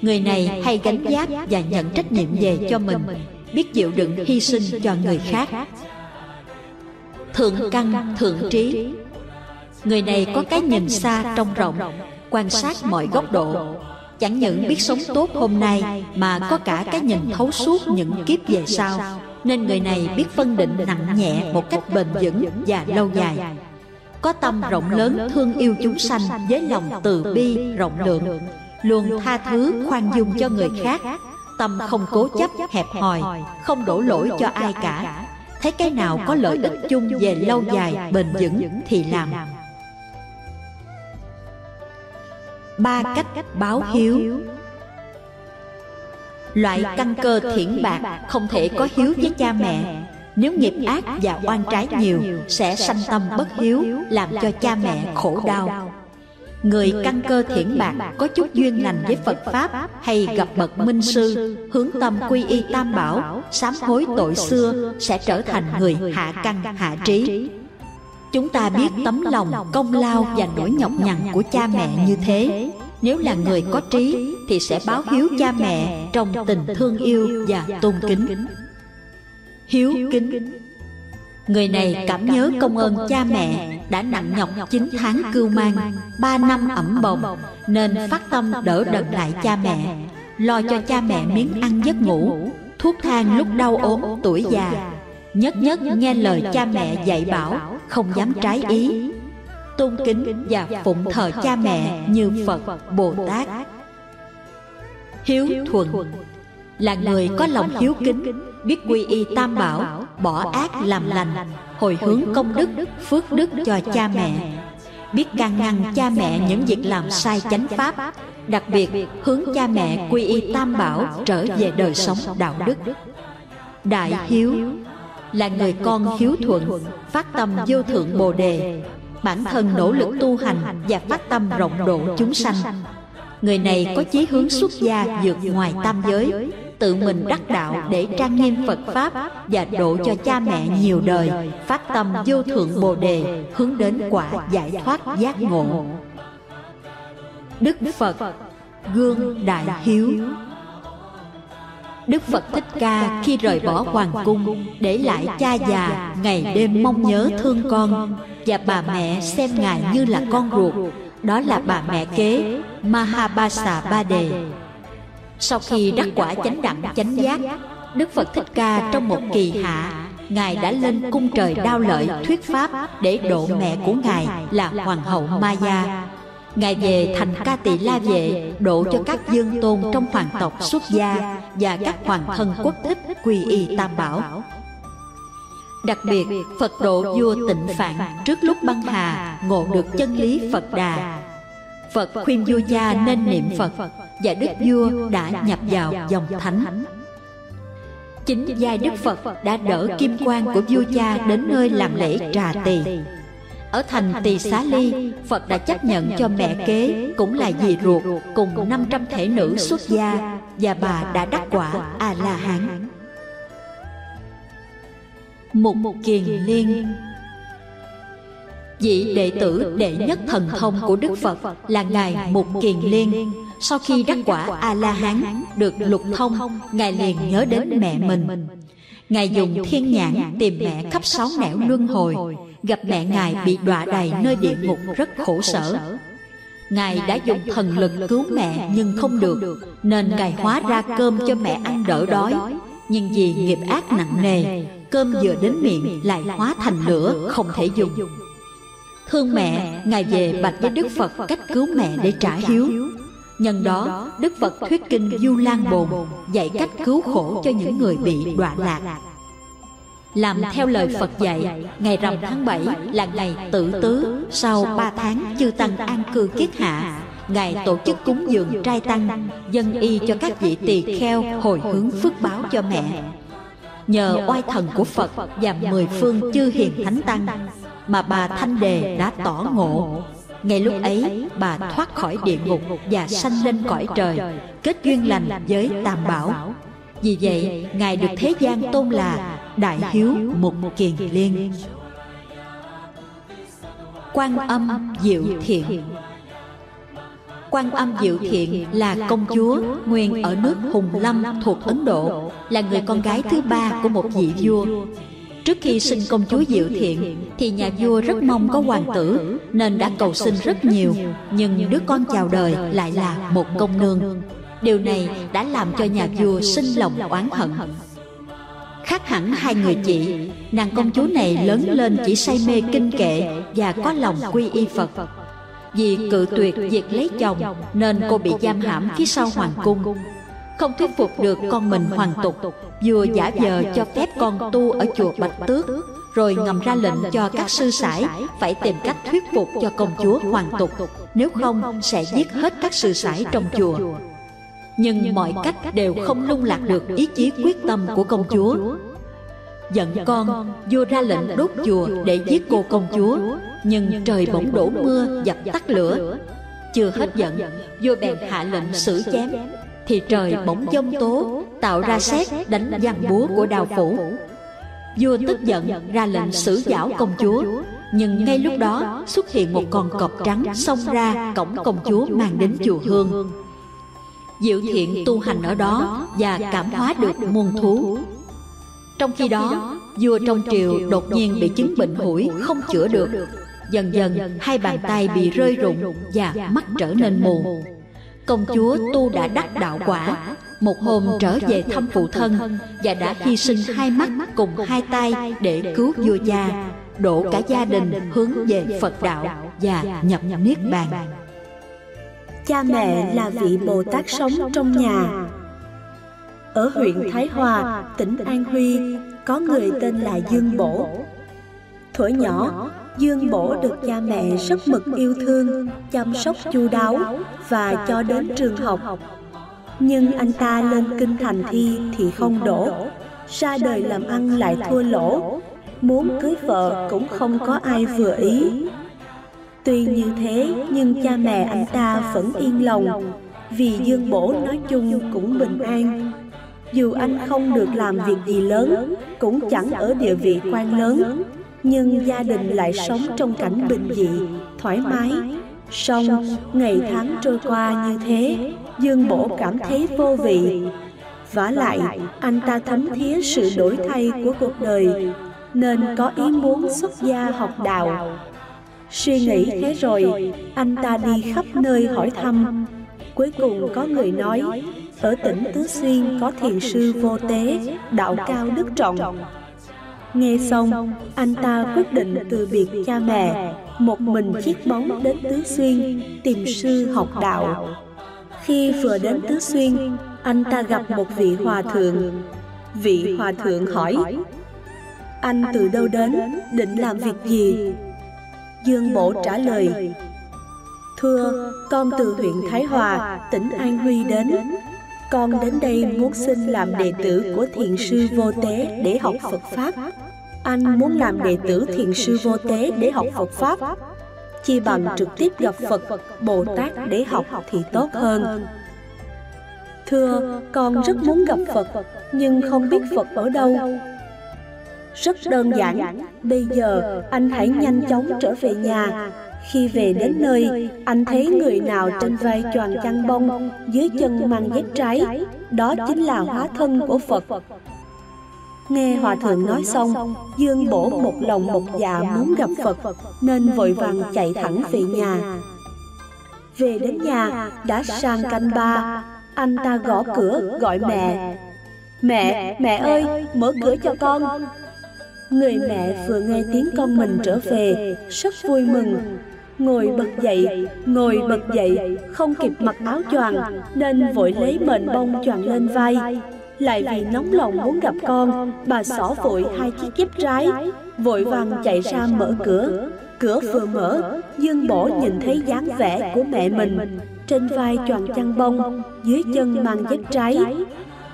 người này hay gánh giác và nhận trách nhiệm về cho mình. biết chịu đựng hy sinh cho người khác. thượng căn thượng trí. người này có cái nhìn xa trông rộng quan sát mọi góc độ. chẳng những biết sống tốt hôm nay mà có cả cái nhìn thấu suốt những kiếp về sau. nên người này biết phân định nặng nhẹ một cách bền vững và lâu dài. có tâm rộng lớn thương yêu chúng sanh với lòng từ bi rộng lượng luôn tha thứ khoan dung cho người khác. tâm không cố chấp hẹp hòi không đổ lỗi cho ai cả. thấy cái nào có lợi ích chung về lâu dài bền vững thì làm. ba cách báo hiếu. loại căn cơ thiển bạc không thể có hiếu với cha mẹ. nếu nghiệp ác và oan trái nhiều sẽ sanh tâm bất hiếu làm cho cha mẹ khổ đau người căn cơ thiển bạc có chút duyên lành với phật pháp hay gặp bậc minh sư hướng tâm quy y tam bảo sám hối tội xưa sẽ trở thành người hạ căn hạ trí. chúng ta biết tấm lòng công lao và nỗi nhọc nhằn của cha mẹ như thế. nếu là người có trí thì sẽ báo hiếu cha mẹ trong tình thương yêu và tôn kính. Hiếu kính người này cảm nhớ công ơn cha mẹ đã nặng nhọc 9 tháng cưu mang ba năm ẩm bồng. nên phát tâm đỡ đần lại cha mẹ lo cho cha mẹ miếng ăn giấc ngủ thuốc thang lúc đau ốm tuổi già. nhất nhất nghe lời cha mẹ dạy bảo không dám trái ý. tôn kính và phụng thờ cha mẹ như phật bồ tát. Hiếu thuận là người có lòng hiếu kính biết quy y tam bảo bỏ ác làm lành hồi hướng công đức phước đức cho cha mẹ. biết can ngăn cha mẹ những việc làm sai chánh pháp đặc biệt hướng cha mẹ quy y tam bảo trở về đời sống đạo đức. đại hiếu là người con hiếu thuận phát tâm vô thượng bồ đề. Bản thân nỗ lực tu hành và phát tâm rộng độ chúng sanh. người này có chí hướng xuất gia vượt ngoài tam giới tự mình đắc đạo để trang nghiêm Phật Pháp và độ cho cha mẹ nhiều đời, phát tâm vô thượng Bồ Đề, hướng đến quả giải thoát giác ngộ. Đức Phật, gương đại hiếu. Đức Phật Thích Ca khi rời bỏ hoàng cung Để lại cha già ngày đêm mong nhớ thương con Và bà mẹ xem Ngài như là con ruột. Đó là bà mẹ kế Mahabasa Ba Đề sau khi đắc quả chánh đẳng chánh giác Đức Phật Thích Ca trong một kỳ hạ Ngài đã lên cung trời đao lợi thuyết pháp Để độ mẹ của Ngài là Hoàng hậu Maya Ngài về thành ca tỳ la vệ Độ cho các dương tôn trong hoàng tộc xuất gia Và các hoàng thân quốc thích quy y tam bảo. Đặc biệt Phật độ vua tịnh phạn Trước lúc băng hà ngộ được chân lý Phật đà Phật khuyên vua cha nên niệm Phật và đức vua đã nhập vào dòng thánh. chính giai đức phật đã đỡ kim quan của vua cha đến nơi làm lễ trà tỳ. ở thành Tỳ Xá Ly, Phật đã chấp nhận cho mẹ kế cũng là dì ruột cùng 500 thể nữ xuất gia và bà đã đắc quả A-la-hán. Mục Kiền Liên Vị đệ tử đệ nhất thần thông của Đức Phật là Ngài Mục Kiền Liên. Sau khi đắc quả A-la-hán được lục thông, Ngài liền nhớ đến mẹ mình. Ngài dùng thiên nhãn tìm mẹ khắp sáu nẻo luân hồi, gặp mẹ Ngài bị đọa đầy nơi địa ngục rất khổ sở. Ngài đã dùng thần lực cứu mẹ nhưng không được, nên Ngài hóa ra cơm cho mẹ ăn đỡ đói. Nhưng vì nghiệp ác nặng nề, cơm vừa đến miệng lại hóa thành lửa không thể dùng. Thương mẹ, Ngài về bạch với Đức Phật cách cứu mẹ để trả hiếu. Nhân đó, Đức Phật thuyết kinh Du Lan Bồn, dạy cách cứu khổ cho những người bị đọa lạc. Làm theo lời Phật dạy, ngày rằm tháng 7 là ngày tự tứ, sau 3 tháng chư tăng an cư kiết hạ. Ngài tổ chức cúng dường trai tăng, dân y cho các vị tỳ kheo hồi hướng phước báo cho mẹ. Nhờ oai thần của Phật và mười phương chư hiền thánh tăng, mà bà Thanh Đề đã tỏ ngộ. Ngay lúc ấy, bà thoát khỏi địa ngục và sanh lên cõi trời, kết duyên lành với Tam Bảo. Vì vậy, Ngài được thế gian tôn là Đại Hiếu Mục Kiền Liên. Quan âm Diệu Thiện Quan âm Diệu Thiện là công chúa nguyên ở nước Hùng Lâm thuộc Ấn Độ, là người con gái thứ ba của một vị vua. Trước khi sinh công chúa Diệu Thiện thì nhà vua rất mong có hoàng tử nên đã cầu xin rất nhiều, nhưng đứa con chào đời lại là một công nương. Điều này đã làm cho nhà vua sinh lòng oán hận. Khác hẳn hai người chị, nàng công chúa này lớn lên chỉ say mê kinh kệ và có lòng quy y Phật. Vì cự tuyệt việc lấy chồng nên cô bị giam hãm phía sau hoàng cung. Không thuyết phục được con mình hoàng tục, vừa giả vờ cho phép con tu ở chùa Bạch Tước, rồi ngầm ra lệnh cho các sư sãi phải tìm cách thuyết phục cho công chúa hoàng tục, nếu không sẽ giết hết các sư sãi trong chùa. Nhưng mọi cách đều không lung lạc được ý chí quyết tâm của công chúa. Giận con vua ra lệnh đốt chùa để giết cô công chúa. Nhưng trời bỗng đổ mưa dập tắt lửa. Chưa hết giận vua bèn hạ lệnh xử chém thì trời bỗng giông tố tạo ra xét đánh văn búa của đào phủ. vua tức giận ra lệnh xử giảo công chúa. nhưng ngay lúc đó xuất hiện một con cọp trắng xông ra cổng công chúa mang đến chùa hương. Diệu thiện tu hành ở đó và cảm hóa được muôn thú. Trong khi đó Vua trong triều đột nhiên bị chứng bệnh hủi không chữa được. Dần dần hai bàn tay bị rơi rụng và mắt trở nên mù Công chúa tu đã đắc đạo quả. Một hôm trở về thăm phụ thân Và đã hy sinh hai mắt cùng hai tay để cứu vua cha Độ cả gia đình hướng về Phật đạo và nhập Niết Bàn. Cha mẹ là vị Bồ Tát sống trong nhà. Ở huyện Thái Hòa, tỉnh An Huy, có người tên là Dương Bổ. Thuở nhỏ, Dương Bổ được cha mẹ rất mực yêu thương, chăm sóc chu đáo và cho đến trường học. Nhưng anh ta lên kinh thành thi thì không đổ, ra đời làm ăn lại thua lỗ, muốn cưới vợ cũng không có ai vừa ý. Tuy như thế nhưng cha mẹ anh ta vẫn yên lòng. Vì Dương Bổ nói chung cũng bình an. Dù anh không được làm việc gì lớn Cũng chẳng ở địa vị quan lớn. Nhưng gia đình lại sống trong cảnh bình dị, thoải mái Song ngày tháng trôi qua như thế Dương Bổ cảm thấy vô vị vả lại anh ta thấm thía sự đổi thay của cuộc đời Nên có ý muốn xuất gia học đạo Suy nghĩ thế rồi, anh ta đi khắp nơi hỏi thăm. Cuối cùng có người nói, ở tỉnh Tứ Xuyên có thiền sư vô tế, đạo cao đức trọng. Nghe xong, anh ta quyết định từ biệt cha mẹ, một mình chiếc bóng đến Tứ Xuyên, tìm sư học đạo. Khi vừa đến Tứ Xuyên, anh ta gặp một vị hòa thượng. Vị hòa thượng hỏi, anh từ đâu đến, định làm việc gì? Dương Bộ trả lời Thưa, con từ huyện Thái Hòa, tỉnh An Huy đến. Con đến đây muốn xin làm đệ tử của thiền sư vô tế để học Phật Pháp. Anh muốn làm đệ tử thiền sư vô tế để học Phật Pháp. Chi bằng trực tiếp gặp Phật, Bồ Tát để học thì tốt hơn. Thưa, con rất muốn gặp Phật, nhưng không biết Phật ở đâu. Rất đơn giản, bây giờ anh hãy nhanh chóng trở về nhà. Khi về đến nơi, anh thấy người nào trên vai choàng chăn bông, dưới chân mang dép trái, đó chính là hóa thân của Phật. Nghe Hòa Thượng nói xong, Dương Bổ một lòng một dạ muốn gặp Phật, nên vội vàng chạy thẳng về nhà. Về đến nhà, đã sang canh ba, anh ta gõ cửa gọi mẹ. Mẹ, mẹ ơi, mở cửa cho con. Người mẹ vừa nghe tiếng con mình trở về, rất vui mừng. Ngồi bật dậy, ngồi bật dậy, không kịp mặc áo choàng, nên vội lấy mền bông choàng lên vai. Lại vì nóng lòng muốn gặp con, bà xỏ vội hai chiếc dép trái, vội vàng chạy ra mở cửa. Cửa. Vừa mở, Dương Bổ nhìn thấy dáng vẻ của mẹ mình, trên vai choàng chăn bông, dưới chân mang dép trái.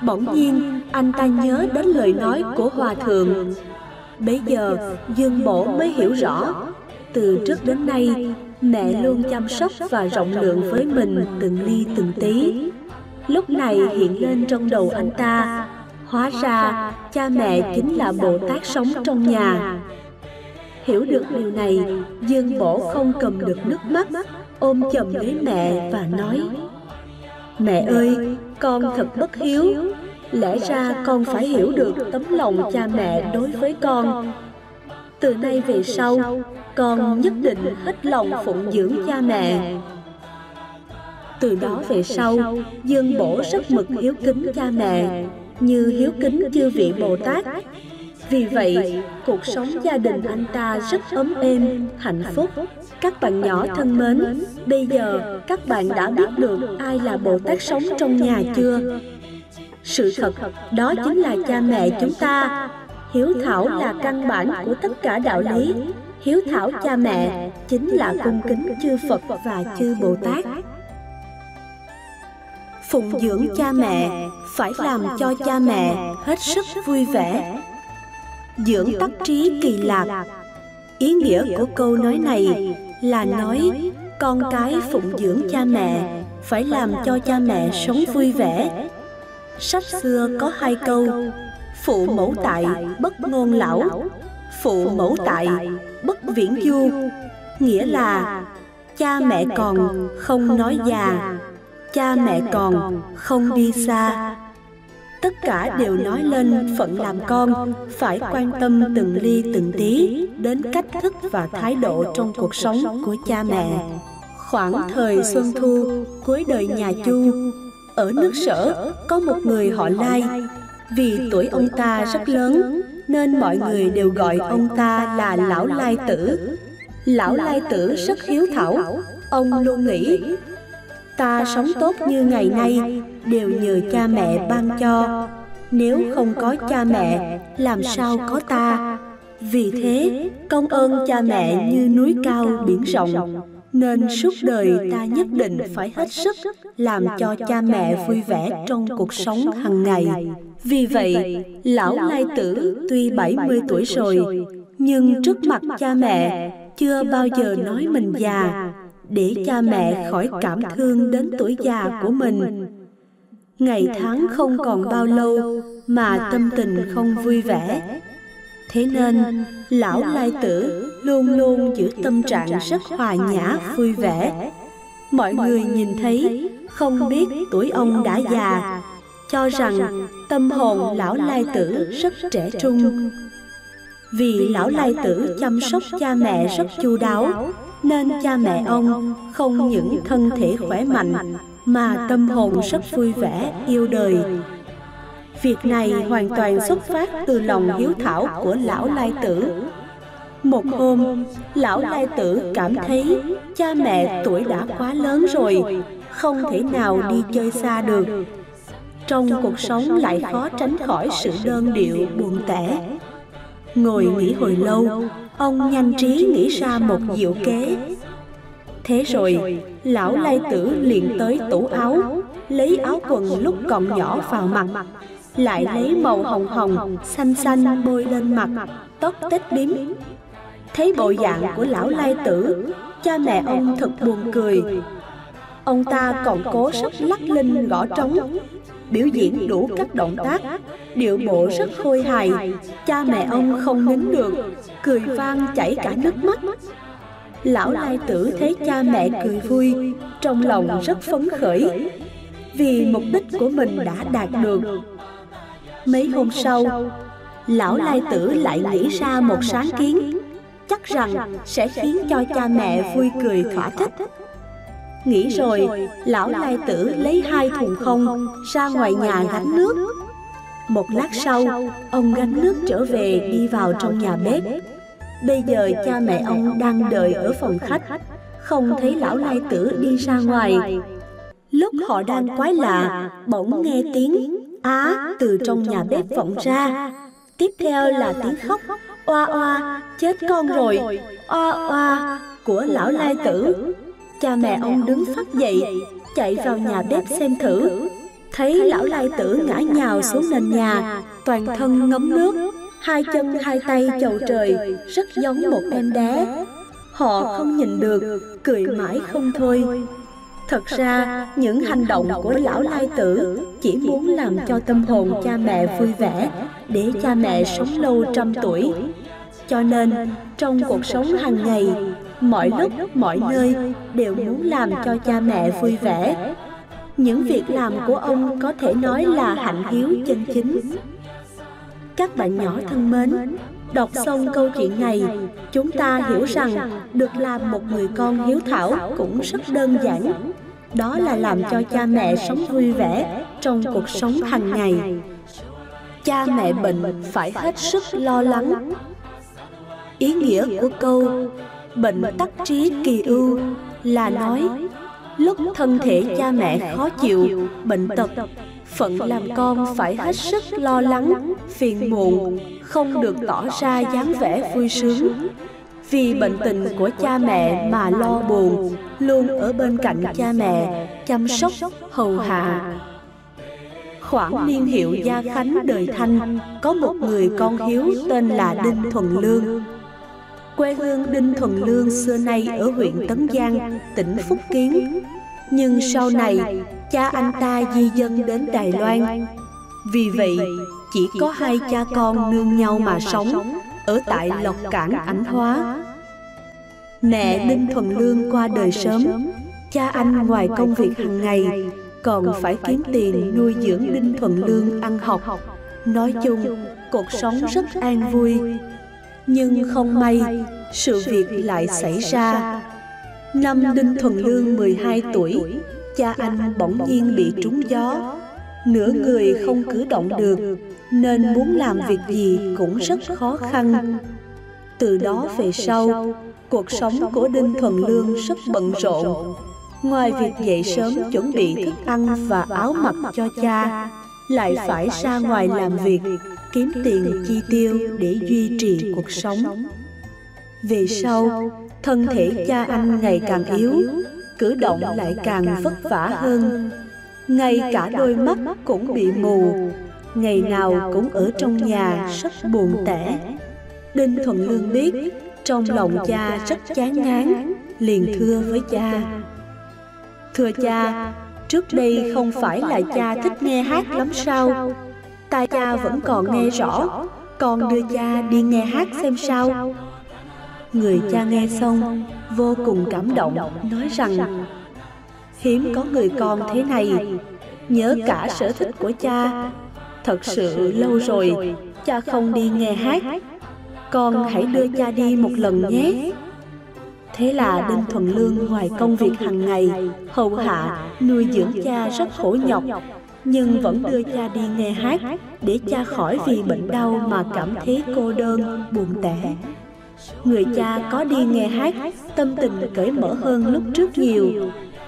Bỗng nhiên, anh ta nhớ đến lời nói của Hòa Thượng, Bây giờ Dương Bổ mới hiểu rõ. Từ trước đến nay Mẹ luôn chăm sóc và rộng lượng với mình từng ly từng tí Lúc này hiện lên trong đầu anh ta. Hóa ra cha mẹ chính là Bồ Tát sống trong nhà. Hiểu được điều này Dương Bổ không cầm được nước mắt Ôm chầm lấy mẹ và nói Mẹ ơi, con thật bất hiếu. lẽ ra con phải hiểu được tấm lòng cha mẹ đối với con. từ nay về sau con nhất định hết lòng phụng dưỡng cha mẹ từ đó về sau, dương bổ rất mực hiếu kính cha mẹ, như hiếu kính chư vị bồ tát vì vậy, cuộc sống gia đình anh ta rất ấm êm, hạnh phúc. Các bạn nhỏ thân mến, bây giờ các bạn đã biết được ai là bồ tát sống trong nhà chưa? Sự thật, đó chính là cha mẹ chúng ta. Hiếu thảo là căn bản của tất cả đạo lý. Hiếu thảo cha mẹ chính là cung kính chư phật và chư bồ tát phụng dưỡng cha mẹ phải làm cho cha mẹ hết sức vui vẻ. dưỡng tắc trí kỳ lạc. ý nghĩa của câu nói này là nói con cái phụng dưỡng cha mẹ phải làm cho cha mẹ sống vui vẻ. Sách xưa có hai câu Phụ mẫu tại bất ngôn lão Phụ mẫu tại bất viễn du. Nghĩa là Cha mẹ còn không nói già Cha mẹ còn không đi xa. Tất cả đều nói lên phận làm con Phải quan tâm từng ly từng tí Đến cách thức và thái độ trong cuộc sống của cha mẹ. Khoảng thời Xuân Thu Cuối đời nhà Chu ở nước sở có một người họ Lai. Vì tuổi ông ta rất lớn Nên mọi người đều gọi ông ta là Lão Lai Tử. Lão Lai Tử rất hiếu thảo. Ông luôn nghĩ Ta sống tốt như ngày nay Đều nhờ cha mẹ ban cho. Nếu không có cha mẹ Làm sao có ta? Vì thế công ơn cha mẹ như núi cao biển rộng. nên suốt đời ta nhất định phải hết sức làm cho cha mẹ vui vẻ trong cuộc sống hàng ngày. Vì vậy, lão lai tử tuy 70 tuổi rồi, nhưng trước mặt cha mẹ chưa bao giờ nói mình già, để cha mẹ khỏi cảm thương đến tuổi già của mình. Ngày tháng không còn bao lâu mà tâm tình không vui vẻ, Thế nên, lão lai tử luôn luôn giữ tâm trạng rất hòa nhã, vui vẻ. Mọi người nhìn thấy, không biết tuổi ông đã già, cho rằng tâm hồn lão lai tử rất trẻ trung. Vì lão lai tử chăm sóc cha mẹ rất chu đáo, nên cha mẹ ông không những thân thể khỏe mạnh, mà tâm hồn rất vui vẻ, yêu đời, Việc này hoàn toàn xuất phát từ lòng hiếu thảo của lão lai tử. Một hôm, lão lai tử cảm thấy cha mẹ tuổi đã quá lớn rồi, không thể nào đi chơi xa được. Trong cuộc sống lại khó tránh khỏi sự đơn điệu buồn tẻ. Ngồi nghĩ hồi lâu, ông nhanh trí nghĩ ra một diệu kế. Thế rồi, lão lai tử liền tới tủ áo, lấy áo quần lúc còn nhỏ vào mặt, lại lấy màu hồng hồng, xanh xanh bôi lên mặt, tóc tết bím. Thấy bộ dạng của lão lai tử, cha mẹ ông thật buồn cười. Ông ta còn cố sức lắc linh gõ trống, biểu diễn đủ các động tác, điệu bộ rất khôi hài. Cha mẹ ông không nín được, cười vang chảy cả nước mắt. Lão lai tử thấy cha mẹ cười vui, trong lòng rất phấn khởi, vì mục đích của mình đã đạt được. Mấy hôm sau, lão lai tử lại nghĩ ra một sáng kiến, chắc rằng sẽ khiến cho cha mẹ vui cười thỏa thích. Nghĩ rồi, lão lai tử lấy hai thùng không ra ngoài nhà gánh nước. Một lát sau, ông gánh nước trở về đi vào trong nhà bếp. Bây giờ cha mẹ ông đang đợi ở phòng khách, không thấy lão lai tử đi ra ngoài. Lúc họ đang quái lạ, bỗng nghe tiếng á từ trong nhà bếp vọng ra. Tiếp theo là tiếng khóc, oa oa, chết con rồi, oa oa của lão lai tử. Cha mẹ ông đứng phát dậy, chạy vào nhà bếp xem thử. Thấy lão lai tử ngã nhào xuống nền nhà, toàn thân ngấm nước, hai chân hai tay chầu trời, rất giống một em bé. Họ không nhìn được, cười mãi không thôi. Thật ra, những hành động của lão lai tử chỉ muốn làm cho tâm hồn cha mẹ vui vẻ, để cha mẹ sống lâu trăm tuổi. Cho nên, trong cuộc sống hàng ngày, mọi lúc, mọi nơi đều muốn làm cho cha mẹ vui vẻ. Những việc làm của ông có thể nói là hạnh hiếu chân chính. Các bạn nhỏ thân mến, đọc xong câu chuyện này, chúng ta hiểu rằng được làm một người con hiếu thảo cũng rất đơn giản. Đó là làm cho cha mẹ sống vui vẻ trong cuộc sống hàng ngày. Cha mẹ bệnh phải hết sức lo lắng. Ý nghĩa của câu bệnh tắc trí kỳ ưu là nói lúc thân thể cha mẹ khó chịu, bệnh tật, phận làm con phải hết sức lo lắng, phiền muộn, không được tỏ ra dáng vẻ vui sướng. Vì bệnh tình của cha mẹ mà lo buồn, luôn ở bên cạnh cha mẹ, chăm sóc, hầu hạ. Khoảng niên hiệu Gia Khánh đời Thanh, có một người con hiếu tên là Đinh Thuần Lương. Quê hương Đinh Thuần Lương xưa nay ở huyện Tấn Giang, tỉnh Phúc Kiến. Nhưng sau này, cha anh ta di dân đến Đài Loan. Vì vậy, chỉ có hai cha con nương nhau mà sống ở tại Lộc Cảng Ảnh Hóa. Mẹ Đinh Thuần Lương qua đời sớm, cha anh ngoài công việc hàng ngày còn phải kiếm tiền nuôi dưỡng Đinh Thuần Lương ăn học. Nói chung, cuộc sống rất an vui. Nhưng không may, sự việc lại xảy ra. Năm Đinh Thuần Lương 12 tuổi, cha anh bỗng nhiên bị trúng gió. Nửa người không cử động được, nên muốn làm việc gì cũng rất khó khăn. Từ đó về sau, cuộc sống của Đinh Thuần Lương rất bận rộn. Ngoài việc dậy sớm chuẩn bị thức ăn và áo mặc cho cha, lại phải ra ngoài làm việc, kiếm tiền chi tiêu để duy trì cuộc sống. Về sau, thân thể cha anh ngày càng yếu, cử động lại càng vất vả hơn. Ngay cả đôi mắt cũng bị mù, ngày nào cũng ở trong nhà rất buồn tẻ. Đinh Thuận Lương biết trong lòng cha rất chán ngán, liền thưa với cha. Thưa cha, trước đây không phải là cha thích nghe hát lắm sao? Tai cha vẫn còn nghe rõ, con đưa cha đi nghe hát xem sao. Người cha nghe xong, vô cùng cảm động, nói rằng Hiếm có người con thế này, nhớ cả sở thích của cha. Thật sự lâu rồi, cha không đi nghe hát. con hãy đưa cha đi một lần nhé. Thế là Đinh Thuần Lương ngoài công việc hàng ngày, hầu hạ, nuôi dưỡng cha rất khổ nhọc, nhưng vẫn đưa cha đi nghe hát để cha khỏi vì bệnh đau mà cảm thấy cô đơn, buồn tẻ. Người cha có đi nghe hát, tâm tình cởi mở hơn lúc trước nhiều.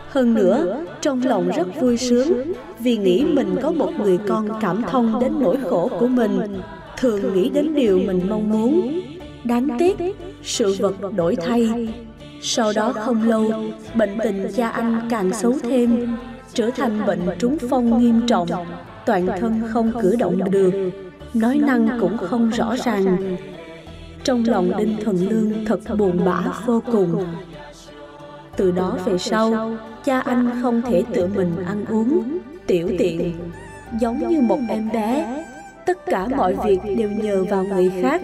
Hơn nữa, trong lòng rất vui sướng vì nghĩ mình có một người con cảm thông đến nỗi khổ của mình thường nghĩ đến điều mình mong muốn đáng tiếc sự vật đổi thay Sau đó không lâu, bệnh tình cha anh càng xấu thêm, trở thành bệnh trúng phong nghiêm trọng, toàn thân không cử động được, nói năng cũng không rõ ràng. Trong lòng Đinh Thuần Lương thật buồn bã vô cùng. Từ đó về sau, cha anh không thể tự mình ăn uống, tiểu tiện, giống như một em bé. Tất cả mọi việc đều nhờ vào người khác.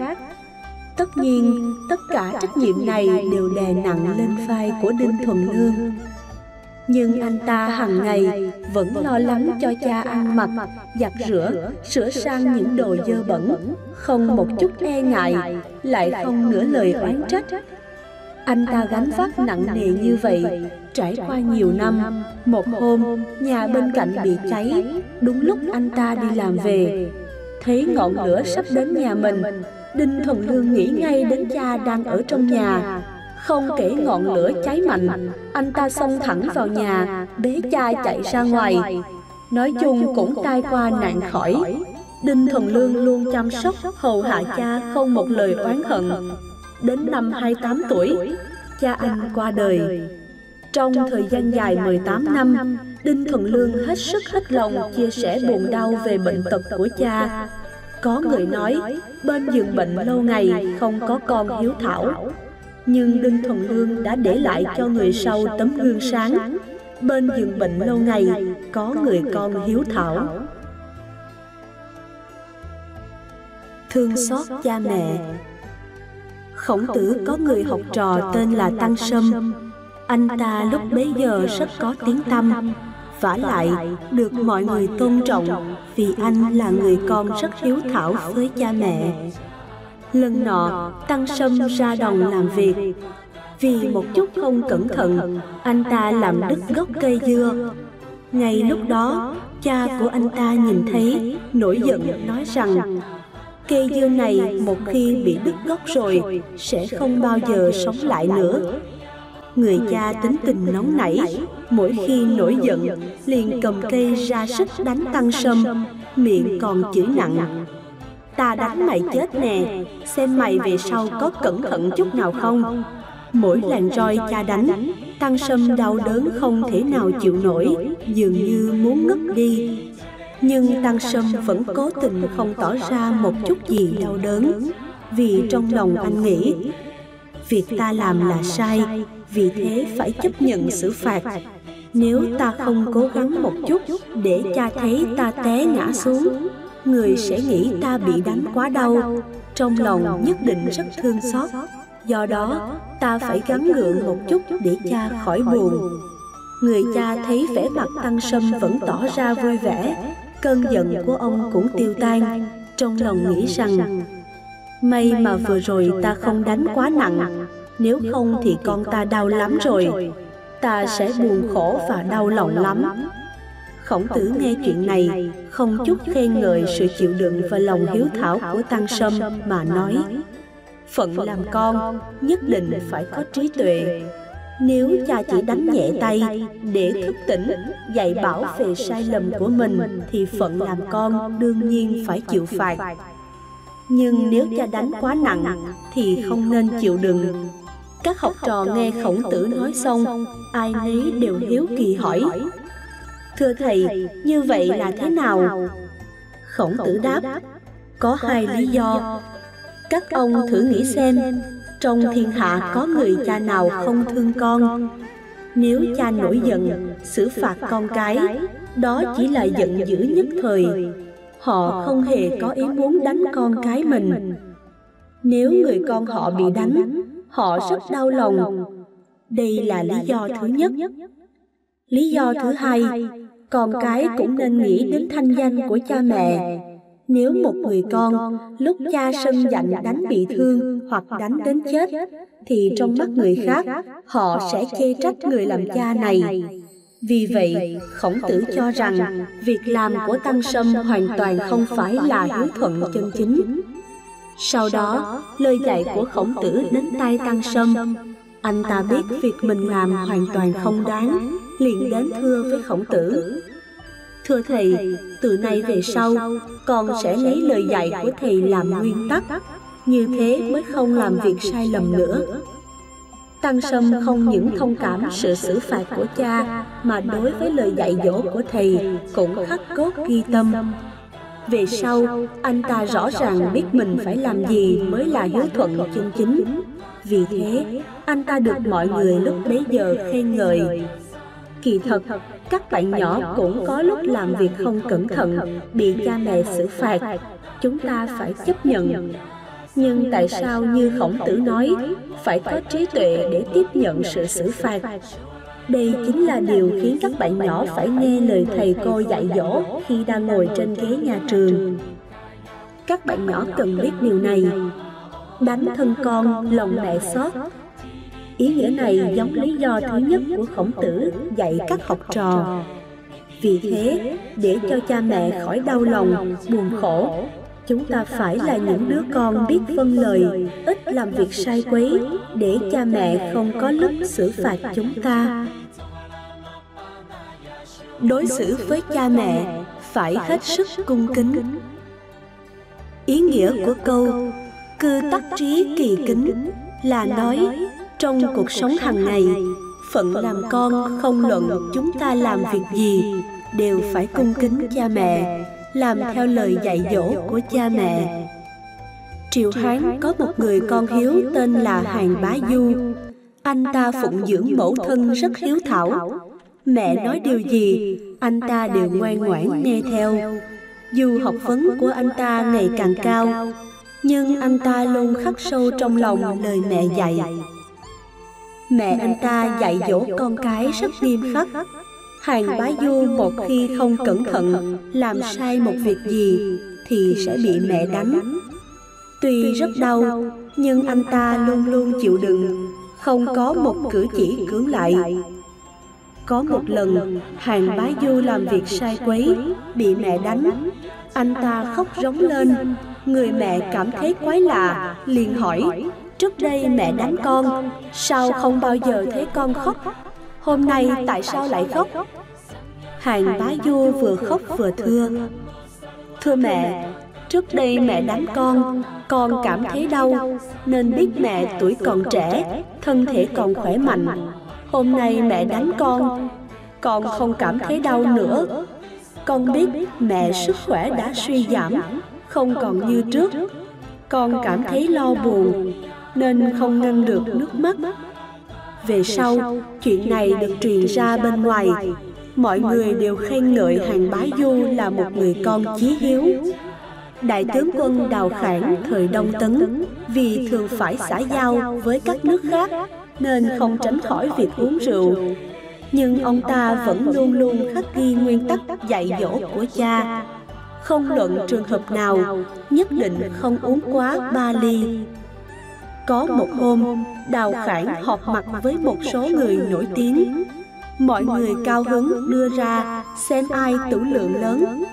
Tất nhiên, tất cả trách nhiệm này đều đè nặng lên vai của Đinh Thuần Lương. Nhưng anh ta hàng ngày vẫn lo lắng cho cha ăn mặc, giặt rửa, sửa sang những đồ dơ bẩn, không một chút e ngại, lại không nửa lời oán trách. Anh ta gánh vác nặng nề như vậy, trải qua nhiều năm. Một hôm, nhà bên cạnh bị cháy, đúng lúc anh ta đi làm về. Thấy ngọn lửa sắp đến nhà mình, Đinh Thuần Lương nghĩ ngay đến cha đang ở trong nhà, không kể ngọn lửa cháy mạnh, anh ta xông thẳng vào nhà, bế cha chạy ra ngoài. Nói chung cũng tai qua nạn khỏi. Đinh Thuần Lương luôn chăm sóc, hầu hạ cha không một lời oán hận. Đến năm 28 tuổi, cha anh qua đời. Trong thời gian dài 18 năm, Đinh Thuần Lương hết sức hết lòng chia sẻ buồn đau về bệnh tật của cha. Có người nói, bên giường bệnh lâu ngày không có con hiếu thảo, nhưng Đinh Thuần Lương đã để lại cho người sau tấm gương sáng. Bên giường bệnh lâu ngày có người con hiếu thảo. Thương xót cha mẹ Khổng tử có người học trò tên là Tăng Sâm. Anh ta lúc bấy giờ rất có tiếng tăm, vả lại được mọi người tôn trọng vì anh là người con rất hiếu thảo với cha mẹ. Lần nọ, Tăng Sâm ra đồng làm việc. Vì một chút không cẩn thận, anh ta làm đứt gốc cây dưa. Ngay lúc đó, cha của anh ta nhìn thấy, nổi giận nói rằng Cây dưa này một khi bị đứt gốc rồi, sẽ không bao giờ sống lại nữa. Người cha tính tình nóng nảy, mỗi khi nổi giận, liền cầm cây ra sức đánh tăng sâm, miệng còn chửi nặng Ta đánh mày chết nè. Xem mày về sau có cẩn thận chút nào không? Mỗi làn roi cha đánh, Tăng sâm đau đớn không thể nào chịu nổi, Dường như muốn ngất đi. Nhưng Tăng Sâm vẫn cố tình không tỏ ra một chút gì đau đớn, Vì trong lòng anh nghĩ, Việc ta làm là sai, Vì thế phải chấp nhận xử phạt. Nếu ta không cố gắng một chút Để cha thấy ta té ngã xuống người sẽ nghĩ ta bị đánh quá đau. Trong lòng nhất định rất thương xót. do đó ta phải gắn gượng một chút để cha khỏi buồn. người cha thấy vẻ mặt tăng sâm vẫn tỏ ra vui vẻ. cơn giận của ông cũng tiêu tan. trong lòng nghĩ rằng may mà vừa rồi ta không đánh quá nặng. nếu không thì con ta đau lắm rồi. ta sẽ buồn khổ và đau lòng lắm Khổng tử nghe chuyện này, không chút khen ngợi sự chịu đựng và lòng hiếu thảo của Tăng Sâm mà nói Phận làm con nhất định phải có trí tuệ. Nếu cha chỉ đánh nhẹ tay để thức tỉnh, dạy bảo về sai lầm của mình Thì phận làm con đương nhiên phải chịu phạt. Nhưng nếu cha đánh quá nặng thì không nên chịu đựng. Các học trò nghe khổng tử nói xong, ai nấy đều hiếu kỳ hỏi Thưa thầy, như vậy là thế nào? Khổng tử đáp, có hai lý do. Các ông thử nghĩ xem, trong thiên hạ có người cha nào không thương con? Nếu cha nổi giận, xử phạt con cái, đó chỉ là giận dữ nhất thời. Họ không hề có ý muốn đánh con cái mình. Nếu người con họ bị đánh, họ rất đau lòng. Đây là lý do thứ nhất. Lý do thứ hai, con cái cũng nên nghĩ đến thanh danh của cha mẹ. Nếu một người con lúc cha sân giận đánh bị thương hoặc đánh đến chết, thì trong mắt người khác họ sẽ chê trách người làm cha này. Vì vậy, khổng tử cho rằng việc làm của Tăng Sâm hoàn toàn không phải là hiếu thuận chân chính. Sau đó, lời dạy của khổng tử đến tai Tăng Sâm. Anh ta biết việc mình làm hoàn toàn không đáng, liền đến thưa với khổng tử thưa thầy từ nay về sau con sẽ lấy lời dạy của thầy làm nguyên tắc như thế mới không làm việc sai lầm nữa Tăng Sâm không những thông cảm sự xử phạt của cha mà đối với lời dạy dỗ của thầy cũng khắc cốt ghi tâm. Về sau, anh ta rõ ràng biết mình phải làm gì mới là hiếu thuận chân chính. Vì thế, anh ta được mọi người lúc bấy giờ khen ngợi. Kỳ thật, các bạn nhỏ cũng có lúc làm việc không cẩn thận, bị cha mẹ xử phạt. Chúng ta phải chấp nhận. nhưng tại sao như khổng tử nói phải có trí tuệ để tiếp nhận sự xử phạt. đây chính là điều khiến các bạn nhỏ phải nghe lời thầy cô dạy dỗ khi đang ngồi trên ghế nhà trường. các bạn nhỏ cần biết điều này. đánh thân con lòng mẹ xót ý nghĩa này giống lý do thứ nhất của khổng tử dạy các học trò. Vì thế để cho cha mẹ khỏi đau lòng buồn khổ chúng ta phải là những đứa con biết vâng lời ít làm việc sai quấy để cha mẹ không có lúc xử phạt chúng ta. đối xử với cha mẹ phải hết sức cung kính. ý nghĩa của câu cư tắc trí kỳ kính là nói trong cuộc sống hàng ngày phận làm con không luận chúng ta làm việc gì đều phải cung kính cha mẹ làm theo lời dạy dỗ của cha mẹ. triệu hán có một người con hiếu tên là hàng bá du. Anh ta phụng dưỡng mẫu thân rất hiếu thảo. mẹ nói điều gì anh ta đều ngoan ngoãn nghe theo. dù học vấn của anh ta ngày càng cao nhưng anh ta luôn khắc sâu trong lòng lời mẹ dạy mẹ anh ta dạy dỗ con cái rất nghiêm khắc Hàng bá du một khi không cẩn thận làm sai một việc gì thì sẽ bị mẹ đánh. Tuy rất đau, nhưng anh ta luôn luôn chịu đựng, không có một cử chỉ cưỡng lại. Có một lần, hàng bá du làm việc sai quấy, bị mẹ đánh. Anh ta khóc rống lên, người mẹ cảm thấy quái lạ, liền hỏi, trước đây mẹ đánh con, sao không bao giờ thấy con khóc? Hôm nay tại sao lại khóc? Hàng bá du vừa khóc vừa thưa. Thưa mẹ, trước đây mẹ đánh con, con cảm thấy đau Nên biết mẹ tuổi còn trẻ, thân thể còn khỏe mạnh. Hôm nay mẹ đánh con, con không cảm thấy đau nữa. Con biết mẹ sức khỏe đã suy giảm, không còn như trước. Con cảm thấy lo buồn, nên không ngăn được nước mắt. Về sau, chuyện này được truyền ra bên ngoài. mọi người đều khen ngợi hàng bá du là một người con chí hiếu. đại tướng quân đào khản thời đông tấn vì thường phải xã giao với các nước khác nên không tránh khỏi việc uống rượu. nhưng ông ta vẫn luôn luôn khắc ghi nguyên tắc dạy dỗ của cha. không luận trường hợp nào nhất định không uống quá ba ly có một hôm đào khản họp mặt với một số người nổi tiếng. mọi người cao hứng đưa ra xem ai tửu lượng lớn.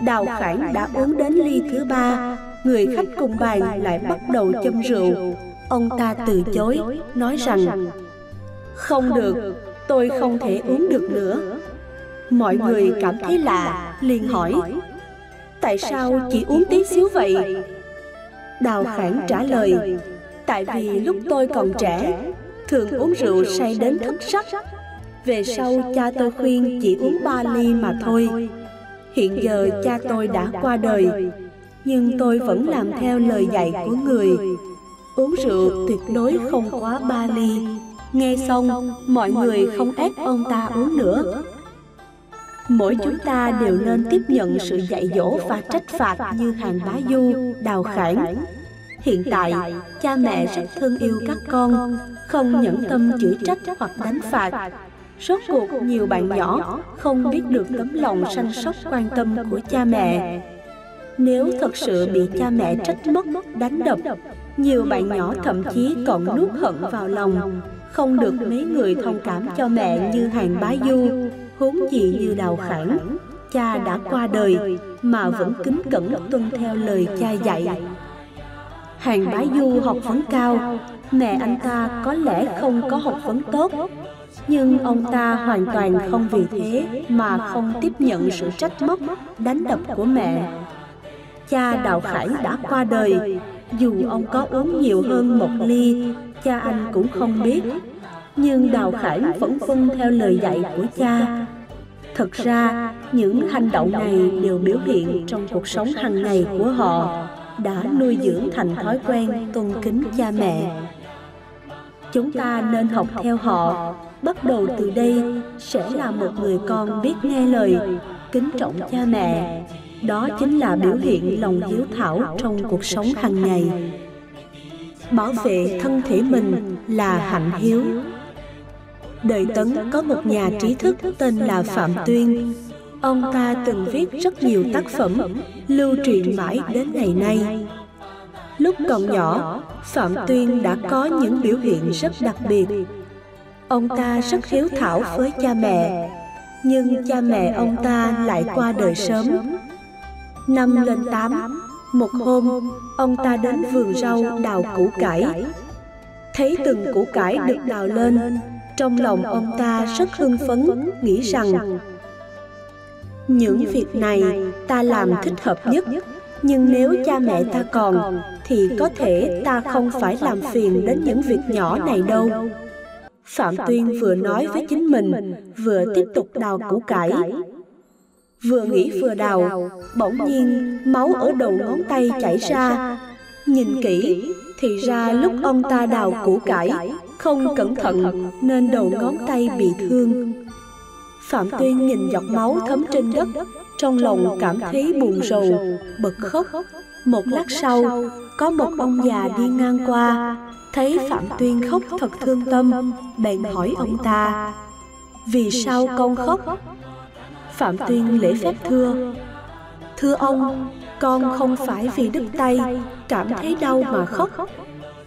đào khải đã uống đến ly thứ ba. người khách cùng bàn lại bắt đầu châm rượu. ông ta từ chối nói rằng không được tôi không thể uống được nữa. mọi người cảm thấy lạ liền hỏi tại sao chỉ uống tí xíu vậy? đào khản trả lời tại vì lúc tôi còn trẻ thường uống rượu say đến thất sắc. Về sau cha tôi khuyên chỉ uống ba ly mà thôi. Hiện giờ cha tôi đã qua đời Nhưng tôi vẫn làm theo lời dạy của người. Uống rượu tuyệt đối không quá ba ly. Nghe xong mọi người không ép ông ta uống nữa. Mỗi chúng ta đều nên tiếp nhận sự dạy dỗ và trách phạt như hàng bá du, đào khải. Hiện tại, cha mẹ rất thương yêu các con, không nhẫn tâm chửi trách hoặc đánh phạt, Rốt cuộc nhiều bạn nhỏ không biết được tấm lòng săn sóc quan tâm của cha mẹ. Nếu thật sự bị cha mẹ trách móc, đánh đập, nhiều bạn nhỏ thậm chí còn nuốt hận vào lòng, không được mấy người thông cảm cho mẹ như hàng bá du, huống gì như đào khản. Cha đã qua đời mà vẫn kính cẩn tuân theo lời cha dạy. Hàng bá du học vấn cao, mẹ anh ta có lẽ không có học vấn tốt, nhưng ông ta hoàn toàn không vì thế mà không tiếp nhận sự trách móc, đánh đập của mẹ. Cha Đạo Khải đã qua đời, dù ông có uống nhiều hơn một ly, cha anh cũng không biết. Nhưng Đào Khải vẫn vâng theo lời dạy của cha. Thực ra, những hành động này đều biểu hiện trong cuộc sống hàng ngày của họ đã nuôi dưỡng thành thói quen tôn kính cha mẹ. Chúng ta nên học theo họ, bắt đầu từ đây sẽ là một người con biết nghe lời, kính trọng cha mẹ. Đó chính là biểu hiện lòng hiếu thảo trong cuộc sống hàng ngày. Bảo vệ thân thể mình là hạnh hiếu. Đời Tấn có một nhà trí thức tên là Phạm Tuyên. Ông ta từng viết rất nhiều tác phẩm, lưu truyền mãi đến ngày nay. Lúc còn nhỏ, Phạm Tuyên đã có những biểu hiện rất đặc biệt. Ông ta rất hiếu thảo với cha mẹ, nhưng cha mẹ ông ta lại qua đời sớm. Năm lên tám, một hôm, ông ta đến vườn rau đào củ cải. Thấy từng củ cải được đào lên, trong lòng ông ta rất hưng phấn, nghĩ rằng những việc này ta làm thích hợp nhất, nhưng nếu cha mẹ ta còn, thì có thể ta không phải làm phiền đến những việc nhỏ này đâu. Phạm Tuyên vừa nói với chính mình, vừa tiếp tục đào củ cải. Vừa nghĩ vừa đào, bỗng nhiên máu ở đầu ngón tay chảy ra. Nhìn kỹ, thì ra lúc ông ta đào củ cải, không cẩn thận nên đầu ngón tay bị thương. Phạm Tuyên nhìn giọt máu thấm trên đất, trong lòng cảm thấy buồn rầu, bật khóc. Một lát sau, có một ông già đi ngang qua, thấy Phạm Tuyên khóc thật thương tâm, bèn hỏi ông ta, vì sao con khóc? Phạm Tuyên lễ phép thưa, thưa ông, con không phải vì đứt tay, cảm thấy đau mà khóc,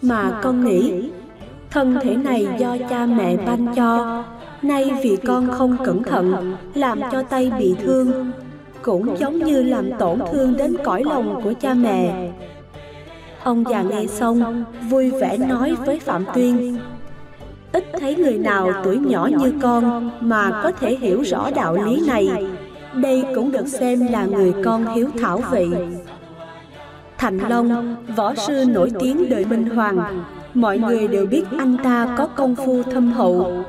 mà con nghĩ thân thể này do cha mẹ ban cho, nay vì con không cẩn thận, làm cho tay bị thương, cũng giống như làm tổn thương đến cõi lòng của cha mẹ. Ông già nghe xong, vui vẻ nói với Phạm Tuyên Ít thấy người nào tuổi nhỏ như con mà có thể hiểu rõ đạo lý này. Đây cũng được xem là người con hiếu thảo vậy Thành Long, võ sư nổi tiếng đời Minh Hoàng. Mọi người đều biết anh ta có công phu thâm hậu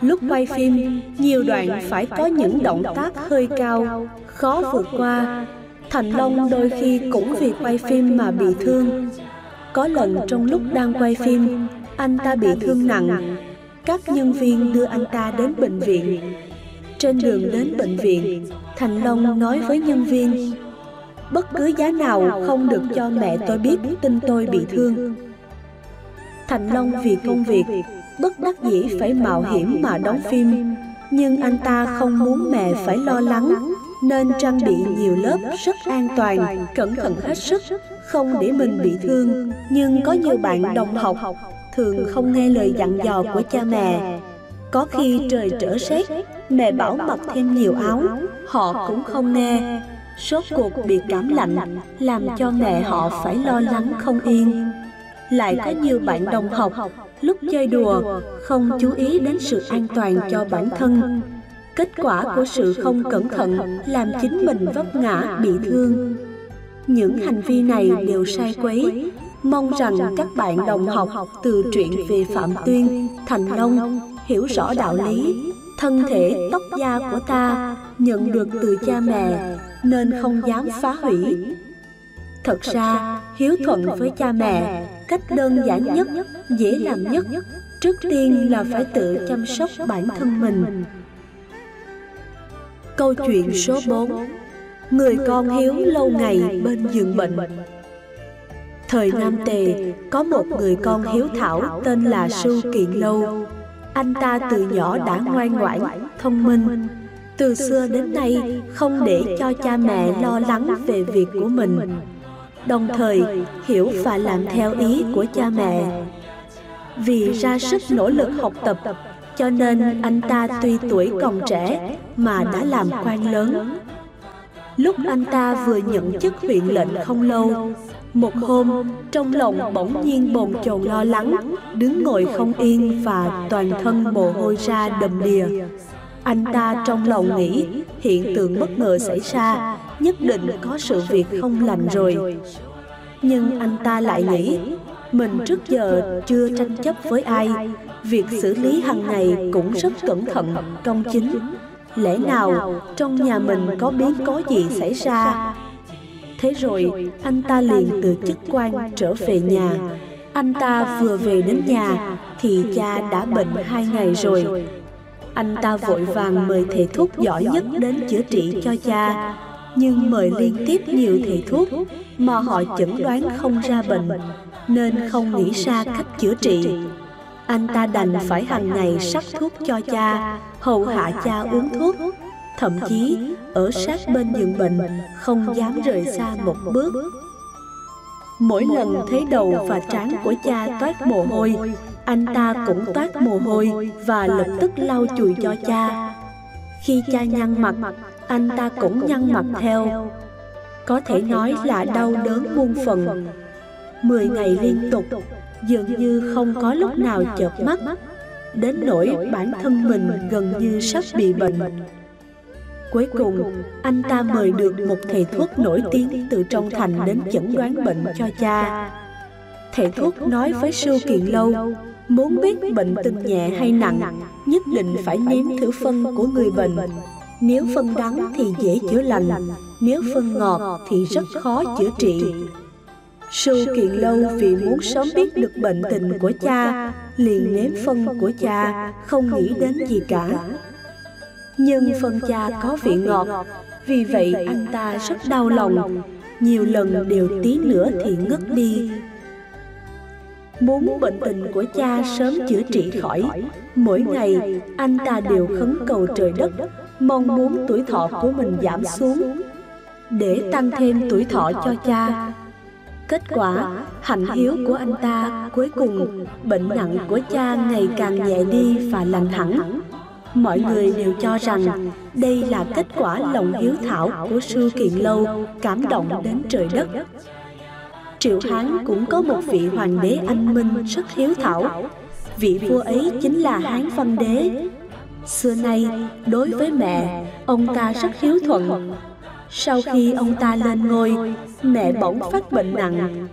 Lúc quay phim, nhiều đoạn phải có những động tác hơi cao, khó vượt qua Thành Long đôi khi cũng vì quay phim mà bị thương. Có lần trong lúc đang quay phim, anh ta bị thương nặng. Các nhân viên đưa anh ta đến bệnh viện. Trên đường đến bệnh viện, Thành Long nói với nhân viên, bất cứ giá nào không được cho mẹ tôi biết tin tôi bị thương. Thành Long vì công việc, bất đắc dĩ phải mạo hiểm mà đóng phim, nhưng anh ta không muốn mẹ phải lo lắng nên trang bị nhiều lớp rất an toàn, cẩn thận hết sức, không để mình bị thương. Nhưng có nhiều bạn đồng học thường không nghe lời dặn dò của cha mẹ. Có khi trời trở rét, mẹ bảo mặc thêm nhiều áo, họ cũng không nghe. Sốt cuộc bị cảm lạnh, làm cho mẹ họ phải lo lắng không yên. Lại có nhiều bạn đồng học lúc chơi đùa không chú ý đến sự an toàn cho bản thân Kết quả của sự không cẩn thận làm chính mình vấp ngã bị thương. Những hành vi này đều sai quấy. Mong rằng các bạn đồng học từ truyện về Phạm Tuyên, Thành Long hiểu rõ đạo lý. Thân thể, tóc da của ta nhận được từ cha mẹ nên không dám phá hủy. Thật ra, hiếu thuận với cha mẹ, cách đơn giản nhất, dễ làm nhất, trước tiên là phải tự chăm sóc bản thân mình. Câu chuyện số 4 Người con hiếu lâu ngày bên giường bệnh. Thời Nam Tề có một người con hiếu thảo tên là sư Kiện Lâu. Anh ta từ nhỏ đã ngoan ngoãn, thông minh. Từ xưa đến nay không để cho cha mẹ lo lắng về việc của mình. Đồng thời hiểu và làm theo ý của cha mẹ. Vì ra sức nỗ lực học tập cho nên anh ta tuy tuổi còn trẻ mà đã làm quan lớn. Lúc anh ta vừa nhận chức huyện lệnh không lâu, một hôm trong lòng bỗng nhiên bồn chồn lo lắng, đứng ngồi không yên và toàn thân mồ hôi ra đầm đìa. Anh ta trong lòng nghĩ hiện tượng bất ngờ xảy ra, nhất định có sự việc không lành rồi. Nhưng anh ta lại nghĩ mình trước giờ chưa tranh chấp với ai Việc xử lý hàng ngày cũng rất cẩn thận, công chính. Lẽ nào trong nhà mình có biến cố gì xảy ra? Thế rồi anh ta liền từ chức quan trở về nhà. Anh ta vừa về đến nhà thì cha đã bệnh hai ngày rồi. Anh ta vội vàng mời thầy thuốc giỏi nhất đến chữa trị cho cha. Nhưng mời liên tiếp nhiều thầy thuốc mà họ chẩn đoán không ra bệnh, Nên không nghĩ ra cách chữa trị. Anh ta đành phải hàng ngày sắc thuốc cho cha, Hầu hạ cha uống thuốc. Thậm chí, ở sát bên giường bệnh, không dám rời xa một bước. Mỗi lần thấy đầu và trán của cha toát mồ hôi, anh ta cũng toát mồ hôi và lập tức lau chùi cho cha. Khi cha nhăn mặt anh ta cũng nhăn mặt theo. Có thể nói là đau đớn muôn phần. mười ngày liên tục dường như không có lúc nào chợp mắt. đến nỗi bản thân mình gần như sắp bị bệnh. Cuối cùng, anh ta mời được một thầy thuốc nổi tiếng từ trong thành đến chẩn đoán bệnh cho cha. Thầy thuốc nói với Sư Kiền Lâu, muốn biết bệnh tình nhẹ hay nặng, nhất định phải nếm thử phân của người bệnh. Nếu phân đắng thì dễ chữa lành, nếu phân ngọt thì rất khó chữa trị. Sư Kiền Lâu vì muốn sớm biết được bệnh tình của cha, liền nếm phân của cha, không nghĩ đến gì cả. nhưng phần cha có vị ngọt. vì vậy anh ta rất đau lòng. nhiều lần đều tí nữa thì ngất đi. muốn bệnh tình của cha sớm chữa trị khỏi mỗi ngày anh ta đều khấn cầu trời đất mong muốn tuổi thọ của mình giảm xuống để tăng thêm tuổi thọ cho cha. Kết quả, hạnh hiếu của anh ta cuối cùng, bệnh nặng của cha ngày càng nhẹ đi và lành hẳn. Mọi người đều cho rằng đây là kết quả lòng hiếu thảo của sư kiện lâu cảm động đến trời đất. Triệu hán cũng có một vị hoàng đế anh minh rất hiếu thảo. Vị vua ấy chính là hán văn đế xưa nay, đối với mẹ, ông ta rất hiếu thuận. Sau khi ông ta lên ngôi, mẹ bỗng phát bệnh nặng.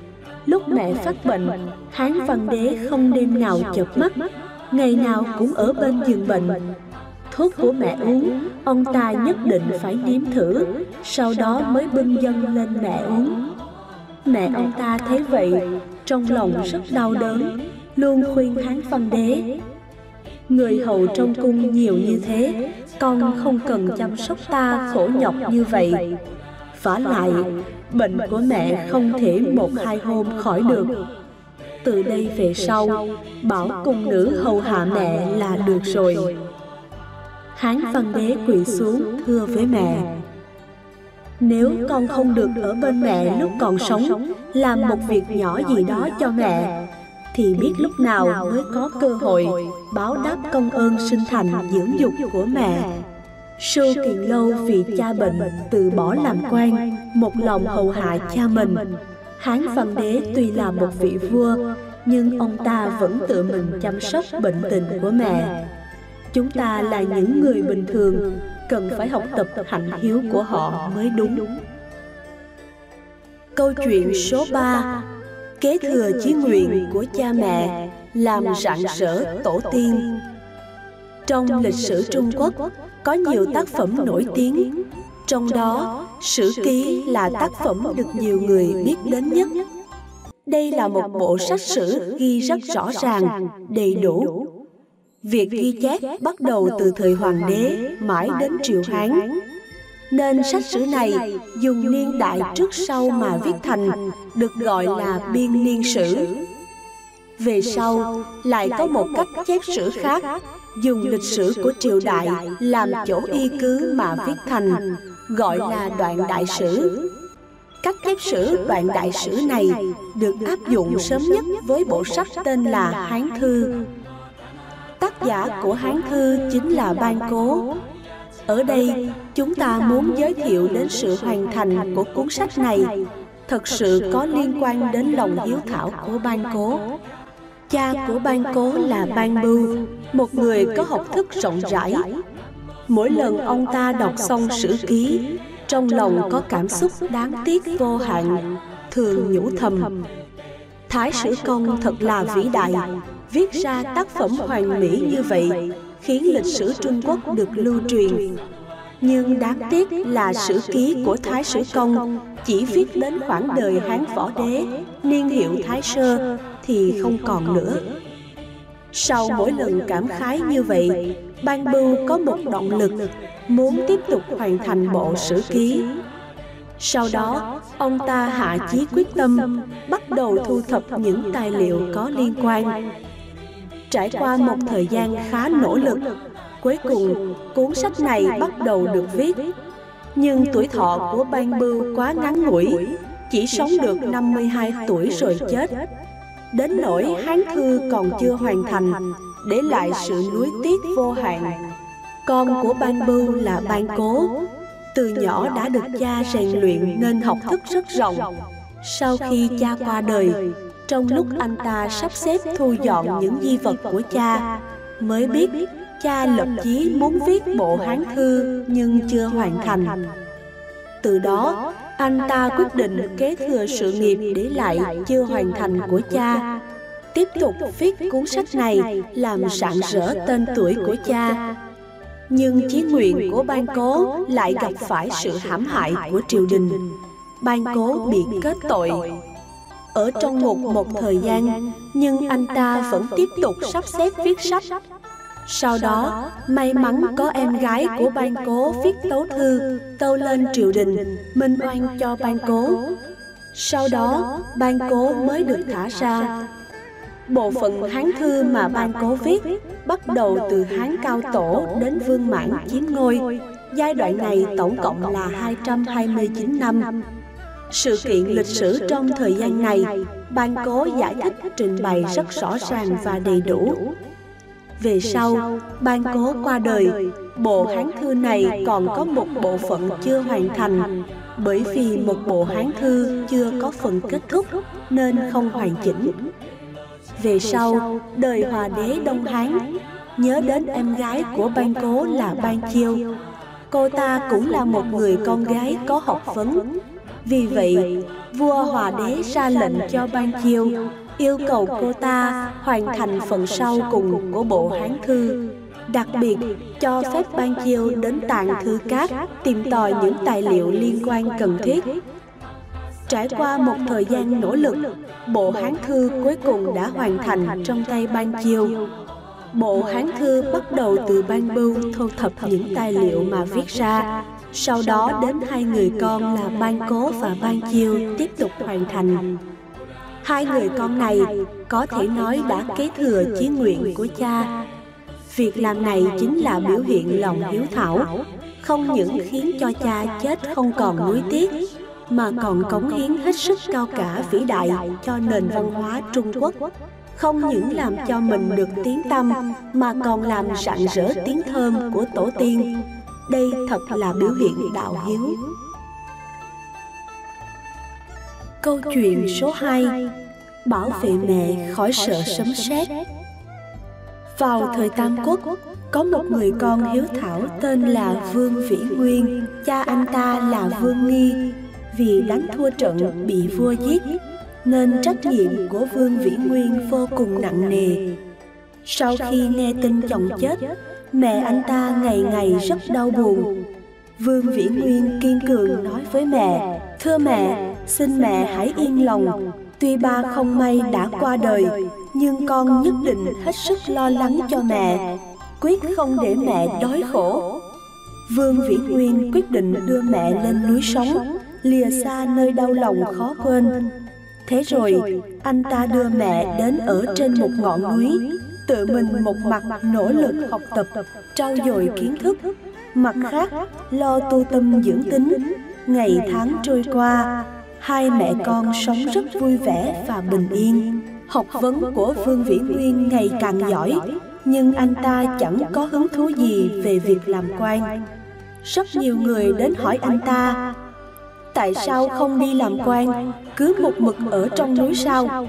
Lúc mẹ phát bệnh hán văn đế không đêm nào chợp mắt, ngày nào cũng ở bên giường bệnh. Thuốc của mẹ uống, ông ta nhất định phải nếm thử, sau đó mới bưng dân lên mẹ uống. Mẹ ông ta thấy vậy, trong lòng rất đau đớn, luôn khuyên hán văn đế người hầu trong cung nhiều như thế con không cần chăm sóc ta khổ nhọc như vậy. vả lại bệnh của mẹ không thể một hai hôm khỏi được. từ đây về sau bảo cung nữ hầu hạ mẹ là được rồi. Hán văn đế quỳ xuống thưa với mẹ. Nếu con không được ở bên mẹ lúc còn sống Làm một việc nhỏ gì đó cho mẹ Thì biết lúc nào mới có cơ hội Báo đáp công ơn sinh thành dưỡng dục của mẹ. Sư Kiền Lâu vì cha bệnh từ bỏ làm quan, Một lòng hầu hạ cha mình. Hán văn đế tuy là một vị vua, Nhưng ông ta vẫn tự mình chăm sóc bệnh tình của mẹ. Chúng ta là những người bình thường, Cần phải học tập hạnh hiếu của họ mới đúng. Câu chuyện số 3 Kế thừa chí nguyện của cha mẹ. Làm rạng rỡ tổ tiên. Trong lịch sử Trung Quốc Có nhiều tác phẩm nổi tiếng. Trong đó Sử ký là tác phẩm được nhiều người biết đến nhất. đây là một bộ sách sử ghi rất rõ ràng, đầy đủ. Việc ghi chép bắt đầu từ thời hoàng đế mãi đến triều Hán. Nên sách sử này dùng niên đại trước sau mà viết thành, được gọi là biên niên sử. Về sau, lại có một cách chép sử khác, dùng lịch sử của triều đại làm chỗ y cứ mà viết thành, gọi là đoạn đại sử. Cách chép sử đoạn đại sử này được áp dụng sớm nhất với bộ sách tên là Hán Thư. Tác giả của Hán Thư chính là Ban Cố. Ở đây, chúng ta muốn giới thiệu đến sự hoàn thành của cuốn sách này. thật sự có liên quan đến lòng hiếu thảo của Ban Cố. Cha của Ban Cố là Ban Bưu, một người có học thức rộng rãi. Mỗi lần ông ta đọc xong sử ký, trong lòng có cảm xúc đáng tiếc vô hạn, thường nhủ thầm Thái Sử Công thật là vĩ đại Viết ra tác phẩm hoàn mỹ như vậy Khiến lịch sử Trung Quốc được lưu truyền Nhưng đáng tiếc là sử ký của Thái Sử Công Chỉ viết đến khoảng đời Hán Võ Đế Niên hiệu Thái Sơ thì không còn nữa. Sau mỗi lần cảm khái như vậy Ban Bưu có một động lực Muốn tiếp tục hoàn thành bộ sử ký. sau đó, ông ta hạ chí quyết tâm, bắt đầu thu thập những tài liệu có liên quan. Trải qua một thời gian khá nỗ lực, cuối cùng cuốn sách này bắt đầu được viết. Nhưng tuổi thọ của Ban Bưu quá ngắn ngủi, chỉ sống được 52 tuổi rồi chết. Đến nỗi Hán Thư còn chưa hoàn thành, để lại sự nuối tiếc vô hạn. Con của Ban Bưu là Ban Cố, từ nhỏ đã được cha rèn luyện nên học thức rất rộng. Sau khi cha qua đời, trong lúc anh ta sắp xếp thu dọn những di vật của cha, mới biết cha lập chí muốn viết bộ hán thư nhưng chưa hoàn thành. Từ đó, anh ta quyết định kế thừa sự nghiệp để lại chưa hoàn thành của cha. tiếp tục viết cuốn sách này làm rạng rỡ tên tuổi của cha. nhưng chí nguyện của ban cố lại gặp phải sự hãm hại của triều đình. ban cố bị kết tội. ở trong ngục một thời gian nhưng anh ta vẫn tiếp tục sắp xếp viết sách sau đó may mắn có em gái của ban cố viết tấu thư tâu lên triều đình minh oan cho ban cố sau đó ban cố mới được thả ra Bộ phận Hán Thư mà ban cố viết bắt đầu từ Hán Cao Tổ đến Vương Mãn chiếm ngôi. Giai đoạn này tổng cộng là 229 năm. Sự kiện lịch sử trong thời gian này, ban cố giải thích trình bày rất rõ ràng và đầy đủ. Về sau, ban cố qua đời, bộ Hán Thư này còn có một bộ phận chưa hoàn thành, bởi vì một bộ Hán Thư chưa có phần kết thúc nên không hoàn chỉnh. Về sau, đời hòa đế Đông Hán nhớ đến em gái của ban cố là ban chiêu. Cô ta cũng là một người con gái có học vấn. Vì vậy, vua hòa đế ra lệnh cho ban chiêu yêu cầu cô ta hoàn thành phần sau cùng của bộ Hán Thư. Đặc biệt, cho phép ban chiêu đến tạng thư cát tìm tòi những tài liệu liên quan cần thiết. Trải qua một thời gian nỗ lực, bộ Hán Thư cuối cùng đã hoàn thành trong tay Ban Chiêu. Bộ Hán Thư bắt đầu từ Ban Bưu thu thập những tài liệu mà viết ra, sau đó đến hai người con là Ban Cố và Ban Chiêu. tiếp tục hoàn thành. Hai người con này có thể nói đã kế thừa chí nguyện của cha. Việc làm này chính là biểu hiện lòng hiếu thảo, không những khiến cho cha chết không còn nuối tiếc, mà còn cống hiến hết sức cao cả vĩ đại cho nền văn hóa Trung Quốc. Không những làm cho mình được tiếng tâm mà còn làm rạng rỡ tiếng thơm của tổ tiên. Đây thật là biểu hiện đạo hiếu. Câu chuyện số 2 Bảo vệ mẹ khỏi sợ sấm sét. Vào thời Tam Quốc, có một người con hiếu thảo tên là Vương Vĩ Nguyên, cha anh ta là Vương Nghi, vì đánh thua trận bị vua giết nên trách nhiệm của vương vĩ nguyên vô cùng nặng nề. sau khi nghe tin chồng chết mẹ anh ta ngày ngày rất đau buồn. vương vĩ nguyên kiên cường nói với mẹ thưa mẹ xin mẹ hãy yên lòng. Tuy ba không may đã qua đời, nhưng con nhất định hết sức lo lắng cho mẹ. Quyết không để mẹ đói khổ. Vương vĩ nguyên quyết định đưa mẹ lên núi sống, lìa xa nơi đau lòng khó quên. Thế rồi, anh ta đưa mẹ đến ở trên một ngọn núi, tự mình một mặt nỗ lực học tập, trau dồi kiến thức. Mặt khác, lo tu tâm dưỡng tính. Ngày tháng trôi qua hai mẹ con sống rất vui vẻ và bình yên. Học vấn của vương vĩ nguyên ngày càng giỏi, nhưng anh ta chẳng có hứng thú gì về việc làm quan. Rất nhiều người đến hỏi anh ta, tại sao không đi làm quan? Cứ một mực ở trong núi sao?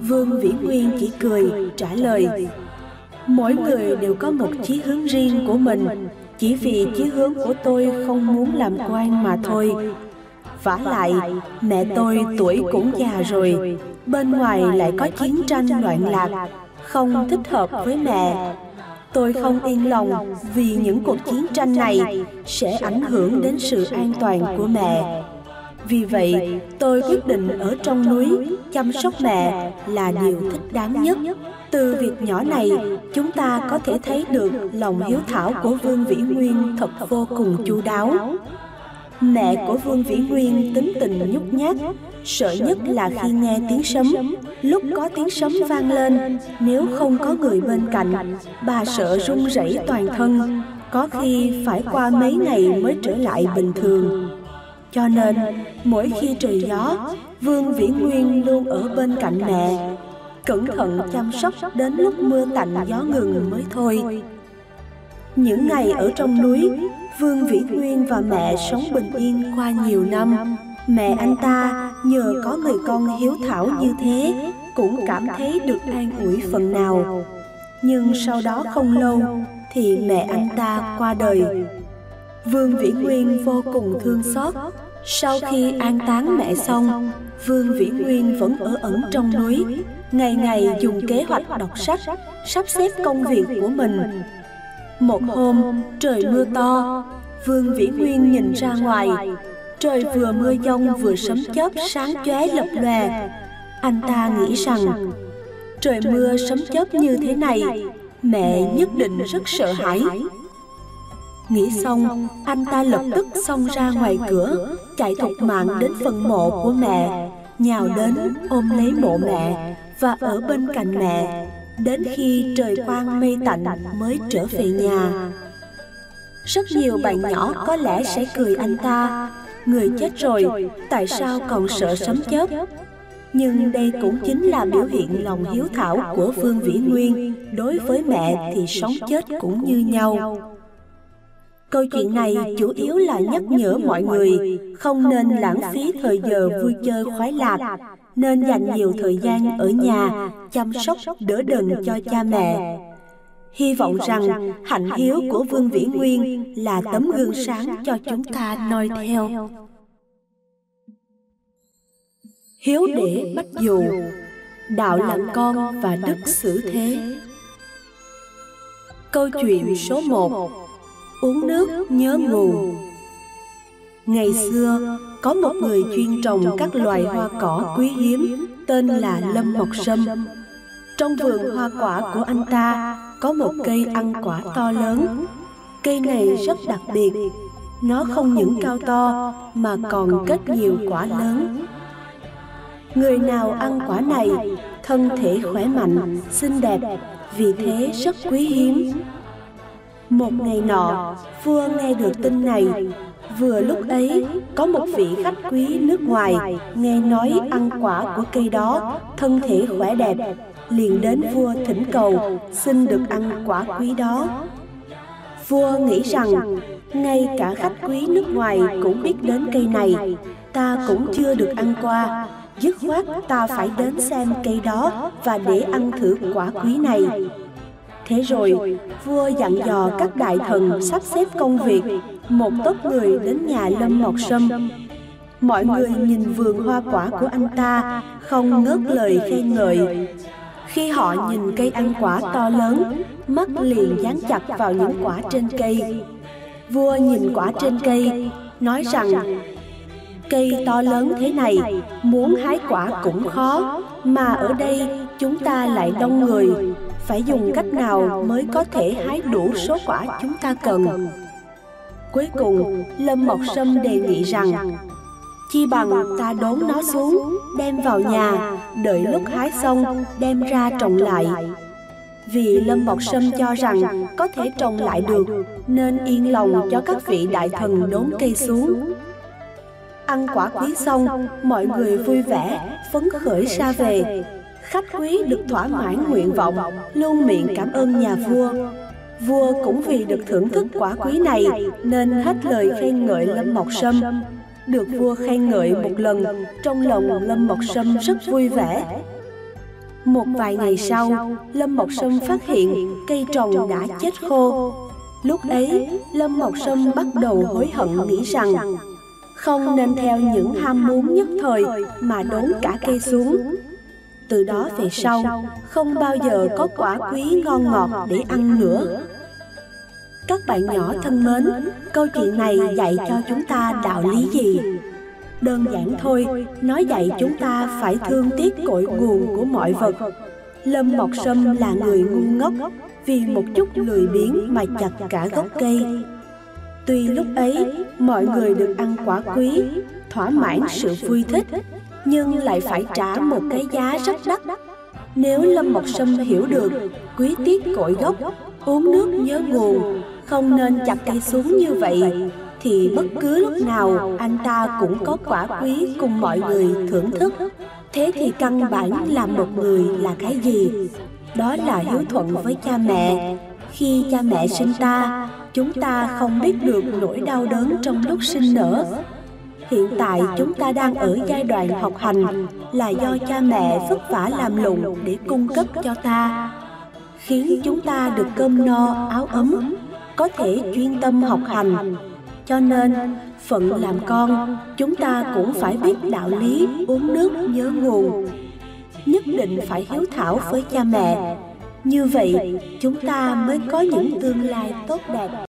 Vương vĩ nguyên chỉ cười, trả lời, mỗi người đều có một chí hướng riêng của mình. Chỉ vì chí hướng của tôi không muốn làm quan mà thôi vả lại mẹ tôi tuổi cũng già rồi. bên ngoài lại có chiến tranh loạn lạc không thích hợp với mẹ. tôi không yên lòng vì những cuộc chiến tranh này sẽ ảnh hưởng đến sự an toàn của mẹ. vì vậy tôi quyết định ở trong núi chăm sóc mẹ là điều thích đáng nhất. từ việc nhỏ này chúng ta có thể thấy được lòng hiếu thảo của vương vĩ nguyên thật vô cùng chu đáo mẹ của vương vĩ nguyên tính tình nhút nhát, sợ nhất là khi nghe tiếng sấm. Lúc có tiếng sấm vang lên, nếu không có người bên cạnh, bà sợ run rẩy toàn thân, có khi phải qua mấy ngày mới trở lại bình thường. Cho nên, mỗi khi trời gió, vương vĩ nguyên luôn ở bên cạnh mẹ, cẩn thận chăm sóc đến lúc mưa tạnh gió ngừng mới thôi những ngày ở trong núi vương vĩ nguyên và mẹ sống bình yên qua nhiều năm. mẹ anh ta nhờ có người con hiếu thảo như thế cũng cảm thấy được an ủi phần nào. nhưng sau đó không lâu thì mẹ anh ta qua đời. vương vĩ nguyên vô cùng thương xót. sau khi an táng mẹ xong vương vĩ nguyên vẫn ở ẩn trong núi. ngày ngày dùng kế hoạch đọc sách sắp xếp công việc của mình một hôm trời mưa to vương vĩ nguyên nhìn ra ngoài. trời vừa mưa giông vừa sấm chớp sáng chóe lập lòe. anh ta nghĩ rằng trời mưa sấm chớp như thế này. mẹ nhất định rất sợ hãi. nghĩ xong anh ta lập tức xông ra ngoài cửa chạy thục mạng đến phần mộ của mẹ nhào đến ôm lấy mộ mẹ và ở bên cạnh mẹ đến khi trời quang mây tạnh mới trở về nhà. Rất nhiều bạn nhỏ có lẽ sẽ cười anh ta người chết rồi tại sao còn sợ sấm chớp? nhưng đây cũng chính là biểu hiện lòng hiếu thảo của vương vĩ nguyên. Đối với mẹ thì sống chết cũng như nhau. câu chuyện này chủ yếu là nhắc nhở mọi người không nên lãng phí thời giờ vui chơi khoái lạc nên dành nhiều thời gian ở nhà chăm sóc đỡ đần cho cha mẹ. hy vọng rằng hạnh hiếu của vương vĩ nguyên là tấm gương sáng cho chúng ta noi theo. hiếu để bách dù đạo làm con và đức xử thế. câu chuyện số 1 uống nước nhớ nguồn. ngày xưa có một người chuyên trồng các loài hoa cỏ quý hiếm, tên là lâm mộc sâm. Trong vườn hoa quả của anh ta, có một cây ăn quả to lớn. Cây này rất đặc biệt. Nó không những cao to, mà còn kết nhiều quả lớn. Người nào ăn quả này, thân thể khỏe mạnh, xinh đẹp, vì thế rất quý hiếm. Một ngày nọ, vua nghe được tin này vừa lúc ấy có một vị khách quý nước ngoài nghe nói ăn quả của cây đó thân thể khỏe đẹp liền đến vua thỉnh cầu xin được ăn quả quý đó. vua nghĩ rằng ngay cả khách quý nước ngoài cũng biết đến cây này. ta cũng chưa được ăn qua. dứt khoát ta phải đến xem cây đó và để ăn thử quả quý này. thế rồi vua dặn dò các đại thần sắp xếp công việc một tốt người đến nhà lâm mộc sâm. Mọi người nhìn vườn hoa quả của anh ta, không ngớt lời khen ngợi. Khi họ nhìn cây ăn quả to lớn, mắt liền dán chặt vào những quả trên cây. Vua nhìn quả trên cây, nói rằng, cây to lớn thế này, muốn hái quả cũng khó, mà ở đây chúng ta lại đông người. Phải dùng cách nào mới có thể hái đủ số quả chúng ta cần? Cuối cùng lâm mộc sâm đề nghị rằng chi bằng ta đốn nó xuống đem vào nhà đợi lúc hái xong đem ra trồng lại. vì lâm mộc sâm cho rằng có thể trồng lại được nên yên lòng cho các vị đại thần đốn cây xuống. ăn quả quý xong mọi người vui vẻ phấn khởi ra về. khách quý được thỏa mãn nguyện vọng luôn miệng cảm ơn nhà vua vua cũng vì được thưởng thức quả quý này nên hết lời khen ngợi lâm mộc sâm. Được vua khen ngợi một lần, trong lòng lâm mộc sâm rất vui vẻ. Một vài ngày sau, lâm mộc sâm phát hiện cây trồng đã chết khô. Lúc ấy, lâm mộc sâm bắt đầu hối hận nghĩ rằng không nên theo những ham muốn nhất thời mà đốn cả cây xuống từ đó về sau không bao giờ có quả quý ngon ngọt để ăn nữa. các bạn nhỏ thân mến câu chuyện này dạy cho chúng ta đạo lý gì? đơn giản thôi nói dạy chúng ta phải thương tiếc cội nguồn của mọi vật. lâm mọc sâm là người ngu ngốc vì một chút lười biếng mà chặt cả gốc cây. tuy lúc ấy mọi người được ăn quả quý thỏa mãn sự vui thích nhưng lại phải trả một cái giá rất đắt. nếu lâm mộc sâm hiểu được quý tiết cội gốc uống nước nhớ nguồn không nên chặt cây xuống như vậy thì bất cứ lúc nào anh ta cũng có quả quý cùng mọi người thưởng thức. thế thì căn bản làm một người là cái gì? đó là hiếu thuận với cha mẹ. khi cha mẹ sinh ta chúng ta không biết được nỗi đau đớn trong lúc sinh nở hiện tại chúng ta đang ở giai đoạn học hành, là do cha mẹ vất vả làm lụng để cung cấp cho ta. Khiến chúng ta được cơm no, áo ấm, có thể chuyên tâm học hành. Cho nên, phận làm con, chúng ta cũng phải biết đạo lý uống nước nhớ nguồn. Nhất định phải hiếu thảo với cha mẹ. Như vậy, chúng ta mới có những tương lai tốt đẹp.